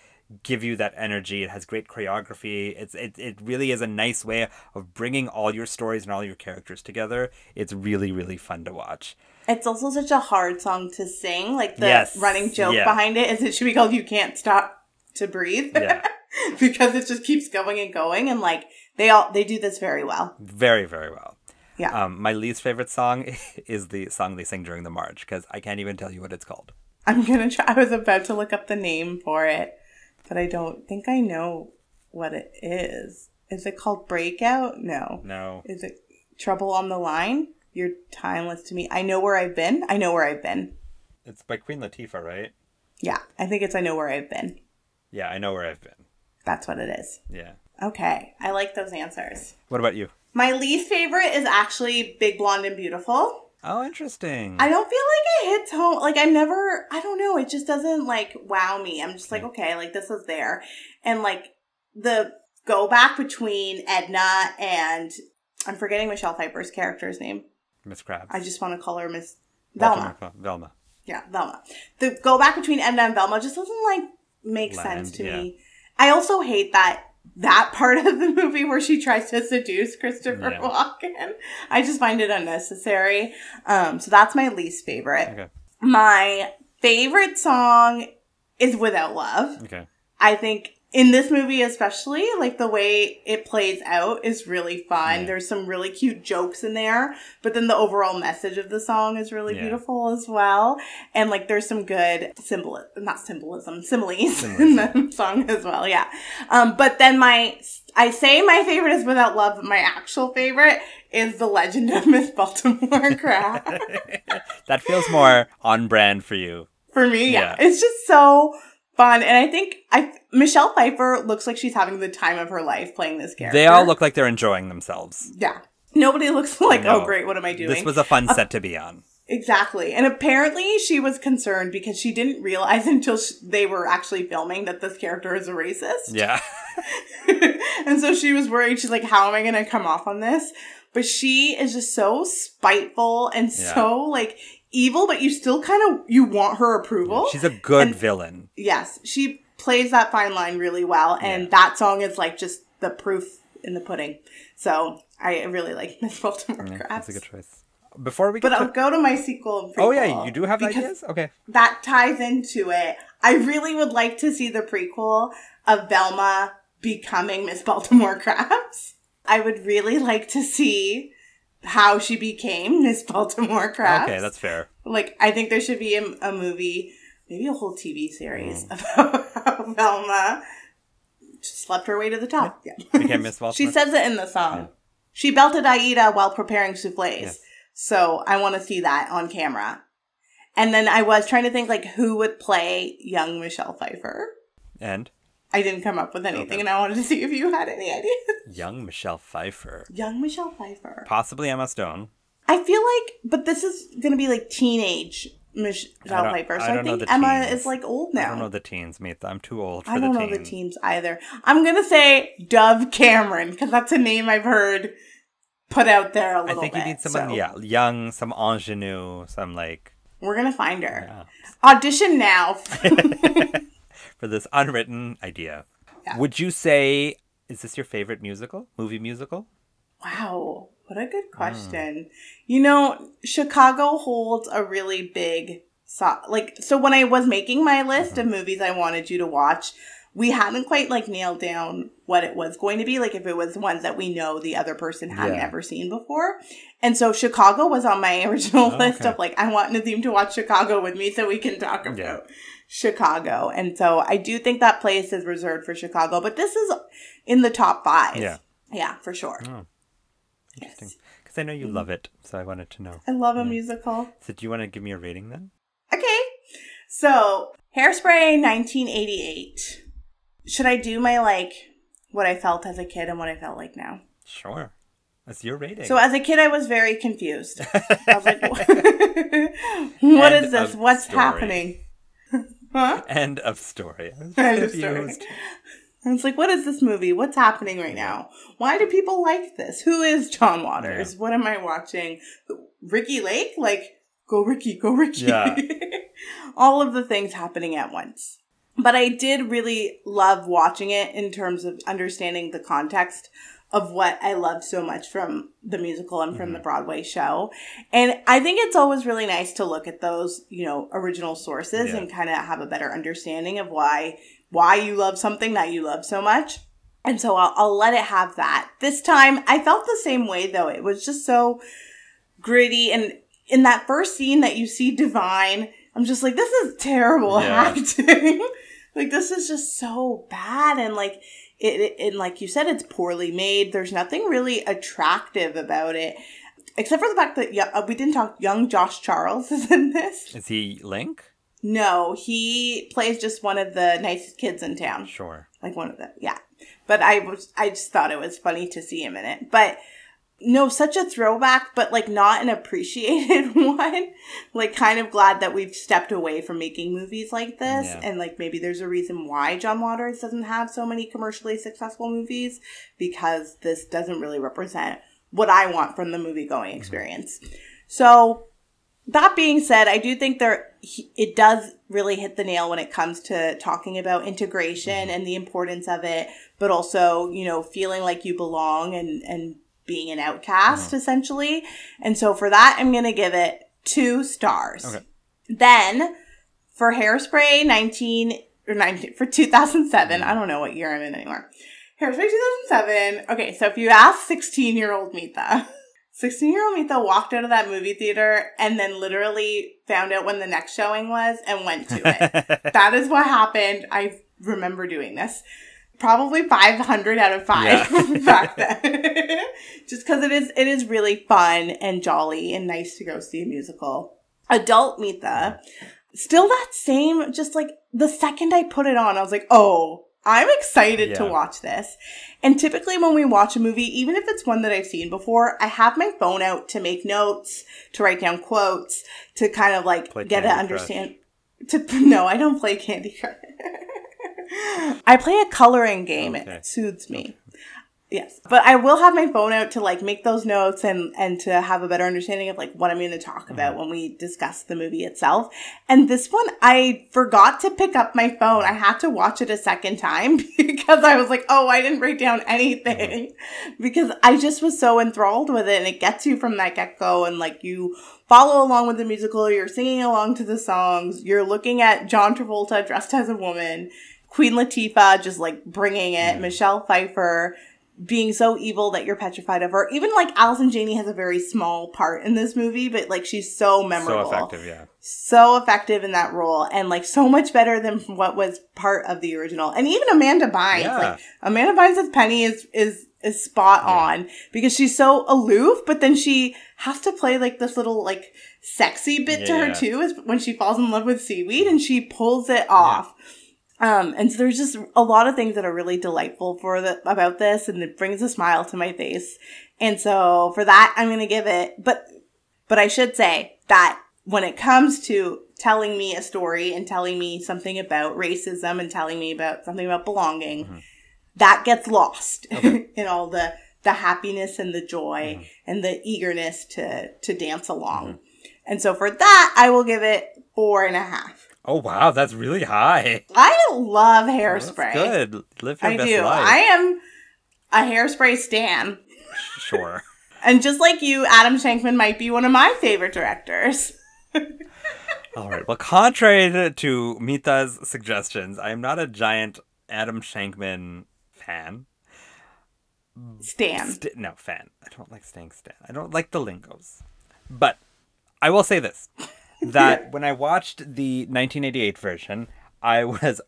give you that energy. It has great choreography. It's it it really is a nice way of bringing all your stories and all your characters together. It's really really fun to watch. It's also such a hard song to sing. Like the Yes, running joke yeah. behind it is it should be called "You Can't Stop to Breathe" Yeah. because it just keeps going and going, and like they all they do this very well. Very, very well. Yeah. Um, my least favorite song is the song they sing during the march because I can't even tell you what it's called. I'm gonna try. I was about to look up the name for it, but I don't think I know what it is. Is it called Breakout? No. No. Is it Trouble on the Line? You're timeless to me. I know where I've been. I know where I've been. It's by Queen Latifah, right? Yeah, I think it's I know where I've been. Yeah, I know where I've been. That's what it is. Yeah. Okay, I like those answers. What about you? My least favorite is actually Big Blonde and Beautiful. Oh, interesting. I don't feel like it hits home. Like I'm never. I don't know. It just doesn't like wow me. I'm just like hmm. okay, like this is there, and like the go back between Edna and I'm forgetting Michelle Pfeiffer's character's name. Miss Krabs. I just want to call her Miss Walter Velma. Velma. Yeah, Velma. The go back between Edna and Velma just doesn't like make Land, sense to yeah. me. I also hate that that part of the movie where she tries to seduce Christopher Yeah. Walken. I just find it unnecessary. Um, so that's my least favorite. Okay. My favorite song is Without Love. Okay. I think in this movie especially, like the way it plays out is really fun. Yeah. There's some really cute jokes in there, but then the overall message of the song is really Yeah. beautiful as well. And like there's some good symbol not symbolism, similes in the song as well. Yeah. Um but then my I say my favorite is Without Love, but my actual favorite is The Legend of Miss Baltimore Crab. that feels more on brand for you. for me. Yeah. Yeah. It's just so fun. And I think I Michelle Pfeiffer looks like she's having the time of her life playing this character. They all look like they're enjoying themselves. Yeah. Nobody looks like, oh great, what am I doing? This was a fun set to be on. Exactly. And apparently she was concerned because she didn't realize until sh- they were actually filming that this character is a racist. Yeah. and so she was worried. She's like, how am I going to come off on this? But she is just so spiteful and Yeah. so like evil, but you still kind of, you want her approval. She's a good And- villain. yes. She plays that fine line really well. And Yeah. that song is like just the proof in the pudding. So I really like Miss Baltimore Yeah, Crabs. that's a good choice. Before we But I'll to- go to my sequel. Oh yeah, you do have ideas? Okay. That ties into it. I really would like to see the prequel of Velma becoming Miss Baltimore Crabs. I would really like to see how she became Miss Baltimore Crabs. Okay, that's fair. like I think there should be a, a movie, maybe a whole TV series mm. about how Velma slept her way to the top. Yeah. Became Miss Baltimore? she says it in the song. She belted Aida while preparing souffles. Yes. So I want to see that on camera. And then I was trying to think like who would play young Michelle Pfeiffer. And I didn't come up with anything, Okay. and I wanted to see if you had any ideas. young Michelle Pfeiffer. young Michelle Pfeiffer. Possibly Emma Stone. I feel like, but this is going to be like teenage Michelle Pfeiffer. So I I, think the Emma teens. is like old now. I don't know the teens, Meet. I'm too old for I don't the know teens. the teens either. I'm gonna say Dove Cameron because that's a name I've heard put out there a little bit. I think bit. you need someone, so yeah, young, some ingenue, some like We're gonna find her. yeah, Audition now. for this unwritten idea. Yeah. Would you say is this your favorite musical, movie musical? wow, what a good question. You know, Chicago holds a really big so like so when I was making my list of mm-hmm. movies I wanted you to watch, we hadn't quite like nailed down what it was going to be, like if it was ones that we know the other person hadn't Yeah. ever seen before. And so Chicago was on my original Oh, list okay. of like I want Nadim to watch Chicago with me so we can talk about Yeah. Chicago. And so I do think that place is reserved for Chicago, but this is in the top five. Yeah. Yeah, for sure. Oh, interesting. Because I know you love it, so I wanted to know. I love a musical. So do you want to give me a rating then? Okay. So, Hairspray 1988. Should I do my like what I felt as a kid and what I felt like now? Sure. That's your rating. So, as a kid, I was very confused. I was like, "What End is this? What's story. happening?" Huh? End of story. I End of story. confused. I was like, what is this movie? What's happening right now? Why do people like this? Who is John Waters? What am I watching? Ricki Lake? Like, go Ricki, go Ricki. Yeah. All of the things happening at once. But I did really love watching it in terms of understanding the context of what I loved so much from the musical and from the mm-hmm. Broadway show. And I think it's always really nice to look at those, you know, original sources Yeah. and kind of have a better understanding of why why you love something that you love so much. And so I'll, I'll let it have that. This time I felt the same way though. It was just so gritty. And in that first scene that you see Divine, I'm just like, this is terrible Yeah. acting. like this is just so bad. And like, it, it, and like you said, it's poorly made. There's nothing really attractive about it. Except for the fact that yeah, uh, we didn't talk. Young Josh Charles is in this. Is he Link? No, he plays just one of the nicest kids in town Sure. like one of them yeah but i was i just thought it was funny to see him in it but no such a throwback but like not an appreciated one. Like kind of glad that we've stepped away from making movies like this Yeah. and like maybe there's a reason why john waters doesn't have so many commercially successful movies because this doesn't really represent what i want from the movie going mm-hmm. experience. So that being said, I do think there it does really hit the nail when it comes to talking about integration mm-hmm. and the importance of it, but also you know feeling like you belong and and being an outcast uh-huh. essentially. And so for that, I'm gonna give it two stars. Okay. Then for Hairspray, nineteen or nineteen for 2007. I mm-hmm. don't know what year I'm in anymore. Hairspray 2007. Okay, so if you ask 16 year old Mita. 16 year old Mita walked out of that movie theater and then literally found out when the next showing was and went to it. that is what happened. I remember doing this. Probably 500 out of 5 Yeah. back then. Just because it is, it is really fun and jolly and nice to go see a musical. Adult Mita, still that same, just like the second I put it on, I was like, oh, I'm excited to watch this. And typically, when we watch a movie, even if it's one that I've seen before, I have my phone out to make notes, to write down quotes, to kind of like Play get to understand. To no, I don't play Candy Crush. I play a coloring game. Okay. It soothes me. Yes, but I will have my phone out to like make those notes and and to have a better understanding of like what I'm going to talk mm-hmm. about when we discuss the movie itself. And this one, I forgot to pick up my phone. I had to watch it a second time because I was like, oh, I didn't write down anything mm-hmm. because I just was so enthralled with it, and it gets you from that get go, and like you follow along with the musical, you're singing along to the songs, you're looking at John Travolta dressed as a woman. Queen Latifah just like bringing it, mm-hmm. Michelle Pfeiffer being so evil that you're petrified of her. Even like Allison Janney has a very small part in this movie, but like she's so memorable, So effective, yeah. so effective in that role, and like so much better than what was part of the original. And even Amanda Bynes, Yeah. like Amanda Bynes as Penny is is is spot on because she's so aloof, but then she has to play like this little like sexy bit to her too, is when she falls in love with seaweed and she pulls it off. Um, and so there's just a lot of things that are really delightful for the about this, and it brings a smile to my face. And so for that, I'm gonna give it. But but I should say that when it comes to telling me a story and telling me something about racism and telling me about something about belonging, mm-hmm. that gets lost in all the the happiness and the joy mm-hmm. and the eagerness to to dance along. Mm-hmm. And so for that, I will give it four and a half. Oh wow, that's really high. I love That's hairspray. good. Live your I best do. life. I am a hairspray stan. Sure. And just like you, Adam Shankman might be one of my favorite directors. All right. Well, contrary to, to Mita's suggestions, I am not a giant Adam Shankman fan. Stan. St- no, fan. I don't like staying stan. I don't like the lingos. But I will say this that when I watched the 1988 version, I was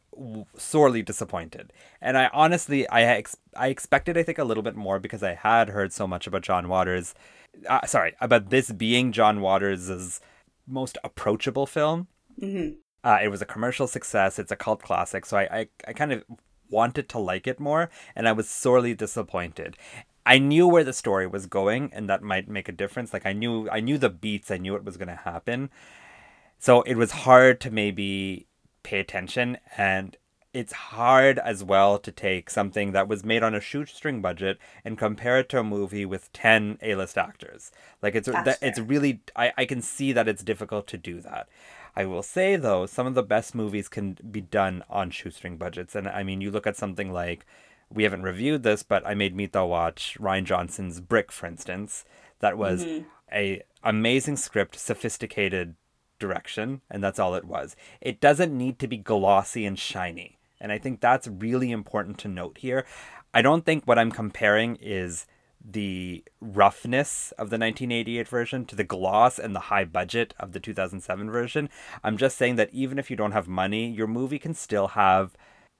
sorely disappointed. And I honestly, I ex- I expected, I think, a little bit more because I had heard so much about John Waters. Uh, sorry, about this being John Waters' most approachable film. Uh, it was a commercial success. It's a cult classic. So I, I, I kind of wanted to like it more, and I was sorely disappointed. I knew where the story was going, and that might make a difference. Like I knew, I knew the beats. I knew what was going to happen. So it was hard to maybe pay attention, and it's hard as well to take something that was made on a shoestring budget and compare it to a movie with 10 A-list actors. Like it's that, it's really I, I can see that it's difficult to do that. I will say though, some of the best movies can be done on shoestring budgets. And I mean, you look at something like we haven't reviewed this, but I made Mita watch Rian Johnson's Brick, for instance. That was mm-hmm. a amazing script, sophisticated direction, and that's all it was. It doesn't need to be glossy and shiny. And I think that's really important to note here. I don't think what I'm comparing is the roughness of the 1988 version to the gloss and the high budget of the 2007 version. I'm just saying that even if you don't have money, your movie can still have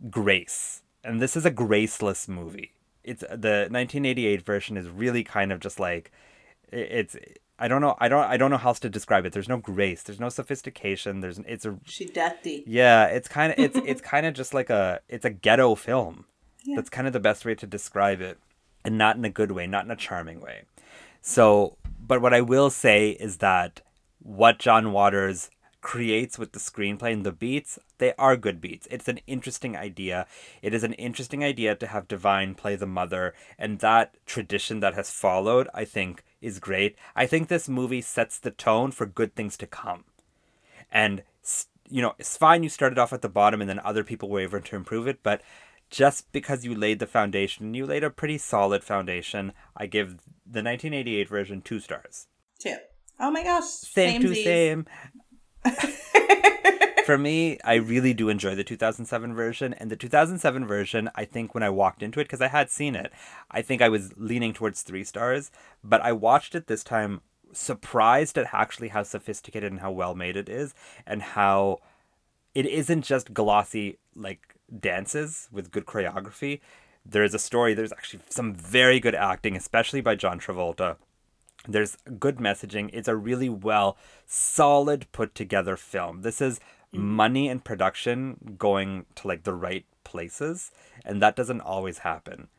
grace. And this is a graceless movie. It's the 1988 version is really kind of just like it's I don't know I don't I don't know how else to describe it. There's no grace. There's no sophistication. There's it's a She dirty. yeah, it's kind of it's it's kind of just like a it's a ghetto film. Yeah. That's kind of the best way to describe it, and not in a good way, not in a charming way. So, but what I will say is that what John Waters creates with the screenplay and the beats, they are good beats. It's an interesting idea. It is an interesting idea to have Divine play the mother, and that tradition that has followed, I think, is great. I think this movie sets the tone for good things to come and you know it's fine you started off at the bottom and then other people were able to improve it but just because you laid the foundation you laid a pretty solid foundation i give the 1988 version two stars Two. Oh my gosh. same to same for me i really do enjoy the 2007 version and the 2007 version i think when i walked into it because i had seen it i think i was leaning towards three stars but i watched it this time surprised at actually how sophisticated and how well made it is and how it isn't just glossy like dances with good choreography. There's a story there's actually some very good acting especially by john travolta there's good messaging it's a really well solid put together film this is mm. money and production going to like the right places, and that doesn't always happen.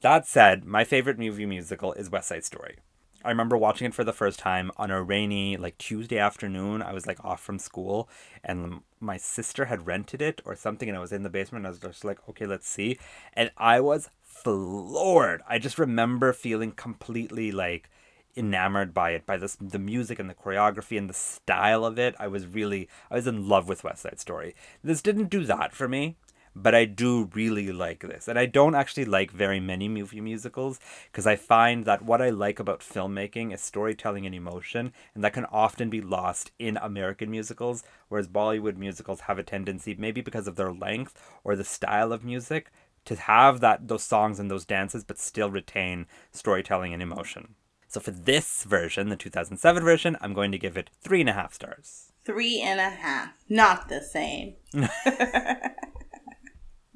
That said, my favorite movie musical is West Side Story. I remember watching it for the first time on a rainy, like Tuesday afternoon. I was like off from school, and my sister had rented it or something, and I was in the basement. And I was just like, okay, let's see. And I was floored. I just remember feeling completely like enamored by it, by this the music and the choreography and the style of it. I was really I was in love with West Side Story. This didn't do that for me, but I do really like this. And I don't actually like very many movie musicals because I find that what I like about filmmaking is storytelling and emotion, and that can often be lost in American musicals, whereas Bollywood musicals have a tendency, maybe because of their length or the style of music, to have that those songs and those dances but still retain storytelling and emotion. So for this version, the 2007 version, I'm going to give it three and a half stars. Three and a half. Not the same.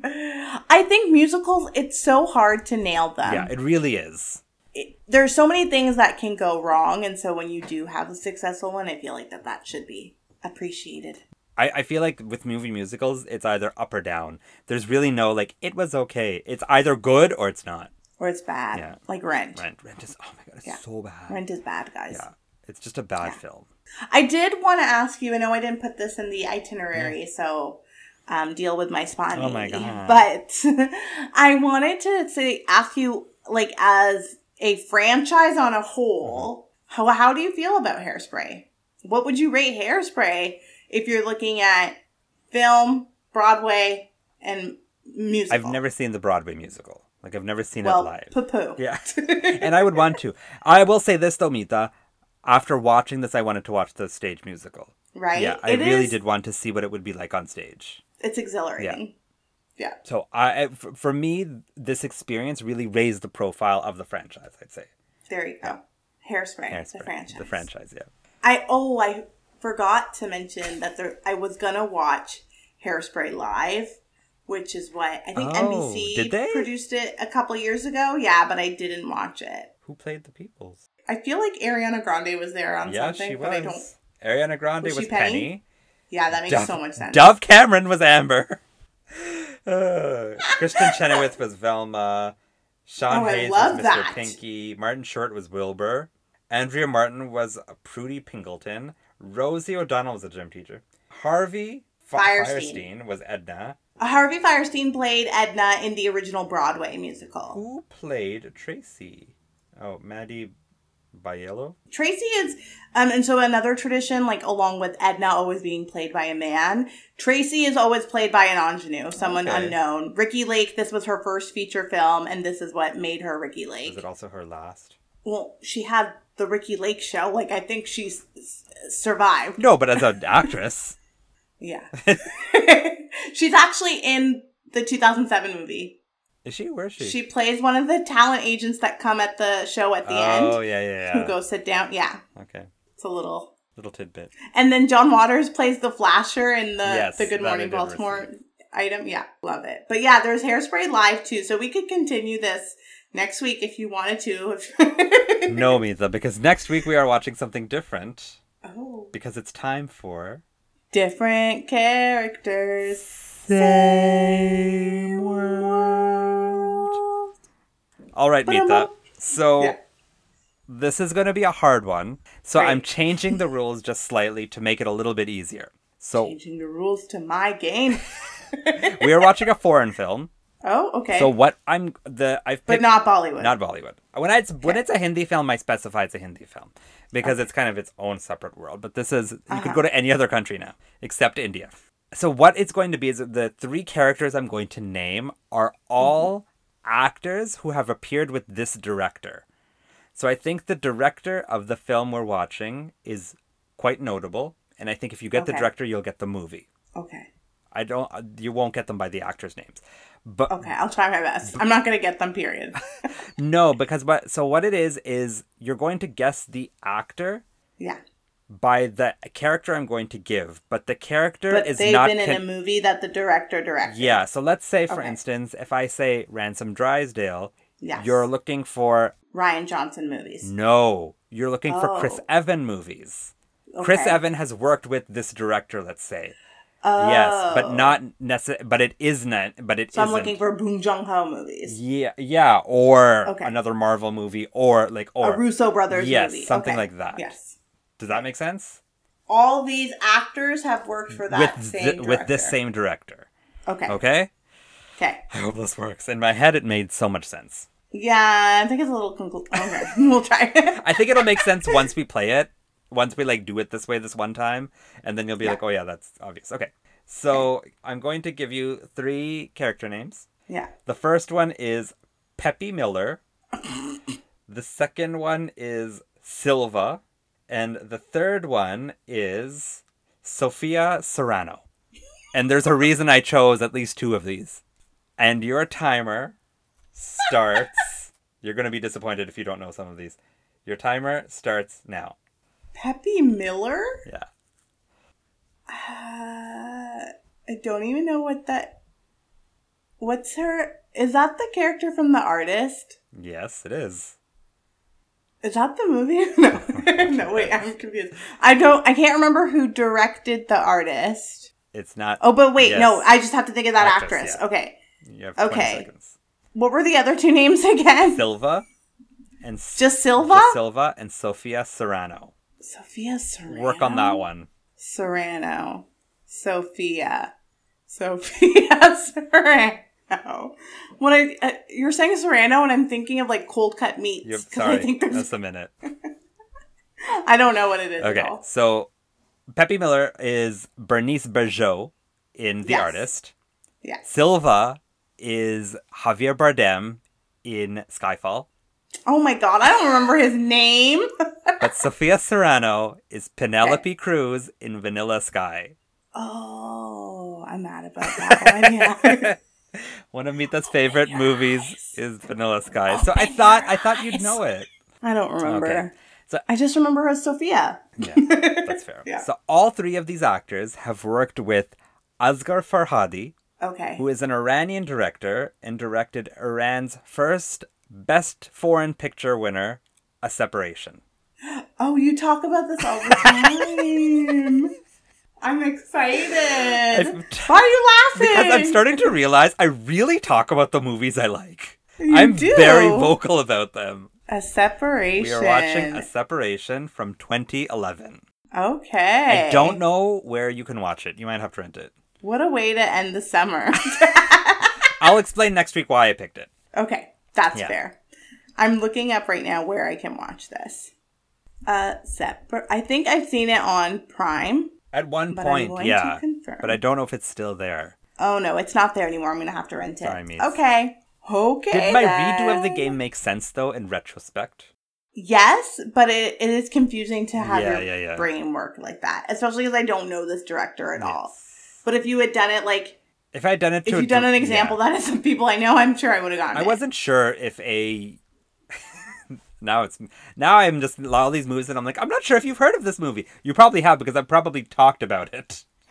I think musicals, it's so hard to nail them. yeah, it really is. It, there's so many things that can go wrong. And so when you do have a successful one, I feel like that that should be appreciated. I, I feel like with movie musicals, it's either up or down. There's really no like it was okay. It's either good or it's not. Or it's bad. Yeah. Like Rent. Rent, Rent is oh my god, it's Yeah. so bad. Rent is bad, guys. Yeah, it's just a bad Yeah. film. I did want to ask you. I know I didn't put this in the itinerary, so um, deal with my spontaneity. Oh my God. But I wanted to say, ask you, like, as a franchise on a whole, how how do you feel about Hairspray? What would you rate Hairspray if you're looking at film, Broadway, and musical? I've never seen the Broadway musical. Like I've never seen well, it live. poo-poo. Yeah. and I would want to. I will say this though, Mita. After watching this, I wanted to watch the stage musical. right? Yeah, I It really is- did want to see what it would be like on stage. It's exhilarating. Yeah. yeah. So I, for me, this experience really raised the profile of the franchise. I'd say. There you go. Hairspray, Hairspray, the franchise. The franchise, yeah. I oh I forgot to mention that there I was gonna watch Hairspray live, which is what I think Oh, NBC did they? produced it a couple years ago. Yeah, but I didn't watch it. Who played the Peoples? I feel like Ariana Grande was there on yeah, something, she but I don't. was. Ariana Grande Was was, Penny? Penny. Yeah, that makes Dove, so much sense. Dove Cameron was Amber. Uh, Kristin Chenoweth was Velma. Sean Oh, Hayes was Mr. that. Pinky. Martin Short was Wilbur. Andrea Martin was Prudy Pingleton. Rosie O'Donnell was a gym teacher. Harvey Fi- Fierstein. Fierstein was Edna. Harvey Fierstein played Edna in the original Broadway musical. Who played Tracy? Oh, Maddie Baillio? Tracy is, um, and so another tradition, like along with Edna always being played by a man, Tracy is always played by an ingenue, someone Okay. unknown. Ricki Lake, this was her first feature film, and this is what made her Ricki Lake. it also her last? Well, she had the Ricki Lake show. Like, I think she's survived. No, but as an actress. Yeah. she's actually in the 2007 movie. Is she? Where is she? She plays one of the talent agents that come at the show at the oh, end. Oh, yeah, yeah, yeah. Who go sit down. Yeah. Okay. It's a little Little tidbit. And then John Waters plays the flasher in the Yes, the Good Morning Baltimore item. Yeah, love it. But yeah, there's Hairspray live too, so we could continue this next week if you wanted to. no, Mita, because next week we are watching something different. oh, Because it's time for. Different characters. Same world. All right, Mita. So. Yeah. This is going to be a hard one. So Great. I'm changing the rules just slightly to make it a little bit easier. So Changing the rules to my game. we are watching a foreign film. Oh, okay. So what I'm the I've but not Bollywood. not Bollywood. When it's when it's a Hindi film, I specify it's a Hindi film because it's kind of its own separate world. But this is you Uh-huh. could go to any other country now except India. So what it's going to be is the three characters I'm going to name are all actors who have appeared with this director. So I think the director of the film we're watching is quite notable, and I think if you get the director, you'll get the movie. okay. I don't. You won't get them by the actors' names, but Okay, I'll try my best. I'm not gonna get them. Period. No, because what so what it is is you're going to guess the actor yeah, by the character I'm going to give, but the character but is they've not been in con- a movie that the director directed. Yeah, so let's say for Okay. instance, if I say Ransom Drysdale, Yes. you're looking for Rian Johnson movies. no, you're looking for Chris Oh. Evan movies. Chris Evan has worked with this director, let's say. Yes, but Oh. not necessarily. But it is not. But it So I'm isn't. looking for Bong Joon Ho movies. Yeah, yeah, or Okay. another Marvel movie, or like, or a Russo brothers yes, movie. something Okay. like that. Yes. Does that make sense? All these actors have worked for that with same th- with this same director. Okay. Okay. Okay. I hope this works. In my head, it made so much sense. Yeah, I think it's a little conclu- Okay, we'll try. I think it'll make sense once we play it. Once we like do it this way this one time, and then you'll be Yeah. like, "Oh yeah, that's obvious." Okay. So I'm going to give you three character names. yeah. The first one is Peppy Miller. the second one is Silva. And the third one is Sophia Serrano. And there's a reason I chose at least two of these. And your timer starts. You're going to be disappointed if you don't know some of these. Your timer starts now. Peppy Miller? Yeah. Uh, I don't even know what that. What's her? Is that the character from The Artist? Yes, it is. Is that the movie? No, no. Wait, I'm confused. I don't. I can't remember who directed The Artist. It's not. Oh, but wait, no. I just have to think of that Actress, actress. yeah. Okay. You have 20 okay. seconds. What were the other two names again? Silva and Just Silva? just Silva and Sophia Serrano. Sophia Serrano. Work on that one. Serrano. Sophia. Sophia Serrano. When I uh, you're saying Serrano, and I'm thinking of like cold cut meats Yep, sorry, I think there's that's a minute. I don't know what it is. Okay, At all. so Peppy Miller is Bernice Bejo in The Yes. Artist. Yes. Silva is Javier Bardem in Skyfall. Oh my god, I don't remember his name. But Sophia Serrano is Penelope Cruz in Vanilla Sky. oh, I'm mad about that one. Yeah. One of Mita's oh favorite your movies eyes. is Vanilla Sky. Oh so I thought I thought you'd know it. I don't remember. Okay. So I just remember her as Sophia. yeah, that's fair. Yeah. So all three of these actors have worked with Asghar Farhadi, Okay. who is an Iranian director and directed Iran's first Best Foreign Picture winner, A Separation. Oh, you talk about this all the time. I'm excited. Why are you laughing? Because I'm starting to realize I really talk about the movies I like. You I'm do. very vocal about them. A separation. We are watching A Separation from 2011. Okay. I don't know where you can watch it. You might have to rent it. What a way to end the summer. I'll explain next week why I picked it. okay, that's Yeah. fair. I'm looking up right now where I can watch this. Uh, separ- I think I've seen it on Prime. At one point, yeah. But I don't know if it's still there. Oh no, it's not there anymore. I'm gonna have to rent it. Sorry, Mies. Okay. Okay. Did my redo of the game make sense though in retrospect? Yes, but it, it is confusing to have Yeah, your yeah, yeah. brain work like that, especially because I don't know this director at all. But if you had done it like If I had done it to if you'd done an example yeah. that is some people I know, I'm sure I would have gotten I it. wasn't sure if a now it's now I'm just all these movies and I'm like I'm not sure if you've heard of this movie. You probably have because I've probably talked about it.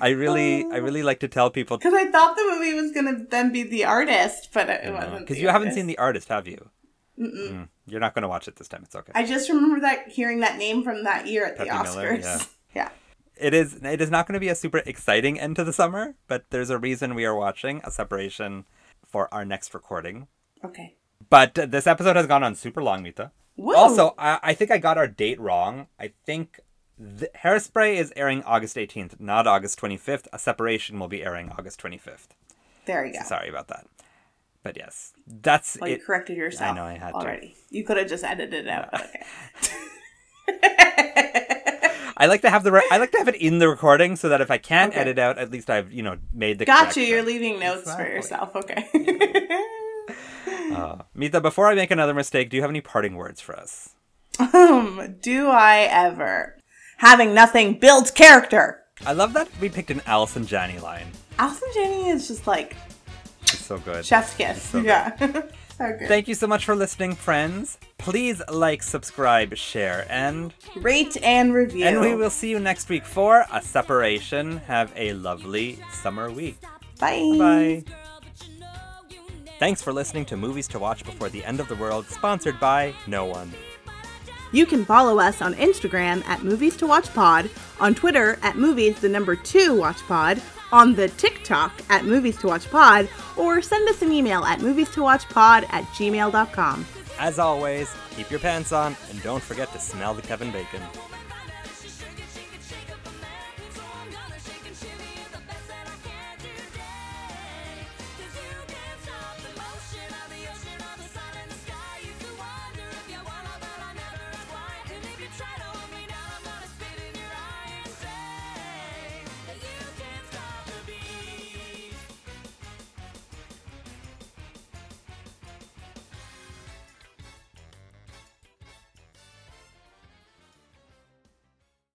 I really I really like to tell people Because I thought the movie was gonna then be the artist, but it wasn't. because you haven't seen the artist, have you? Mm, You're not going to watch it this time. It's okay. I just remember that hearing that name from that year at the Peppy Miller, Oscars. yeah. yeah. It is it is not going to be a super exciting end to the summer, but there's a reason we are watching a separation for our next recording. Okay. But this episode has gone on super long, Mita. Whoa. Also, I, I think I got our date wrong. I think the, Hairspray is airing August 18th, not August 25th. A separation will be airing August 25th. there you go. Sorry about that. But yes, that's Well, you corrected yourself. I know, I had to. already. You could have just edited it out. but Okay. I like to have the re- I like to have it in the recording so that if I can't Okay. edit out, at least I've you know made the. Gotcha. correction. You're leaving notes Exactly. for yourself. Okay. Uh, Mita, before I make another mistake, do you have any parting words for us? um, do I ever? Having nothing builds character. I love that we picked an Allison Janney line. Allison Janney is just like It's so good. chef's kiss. so good. yeah. so good. Thank you so much for listening, friends. Please like, subscribe, share, and Rate and review. and we will see you next week for a separation. Have a lovely summer week. Bye. Bye. Thanks for listening to Movies to Watch Before the End of the World, sponsored by no one. You can follow us on Instagram at Movies to Watch Pod, on Twitter at Movies the number two Watch Pod, on the TikTok at Movies to Watch Pod, or send us an email at movies to watch pod at gmail.com. As always, keep your pants on and don't forget to smell the Kevin Bacon.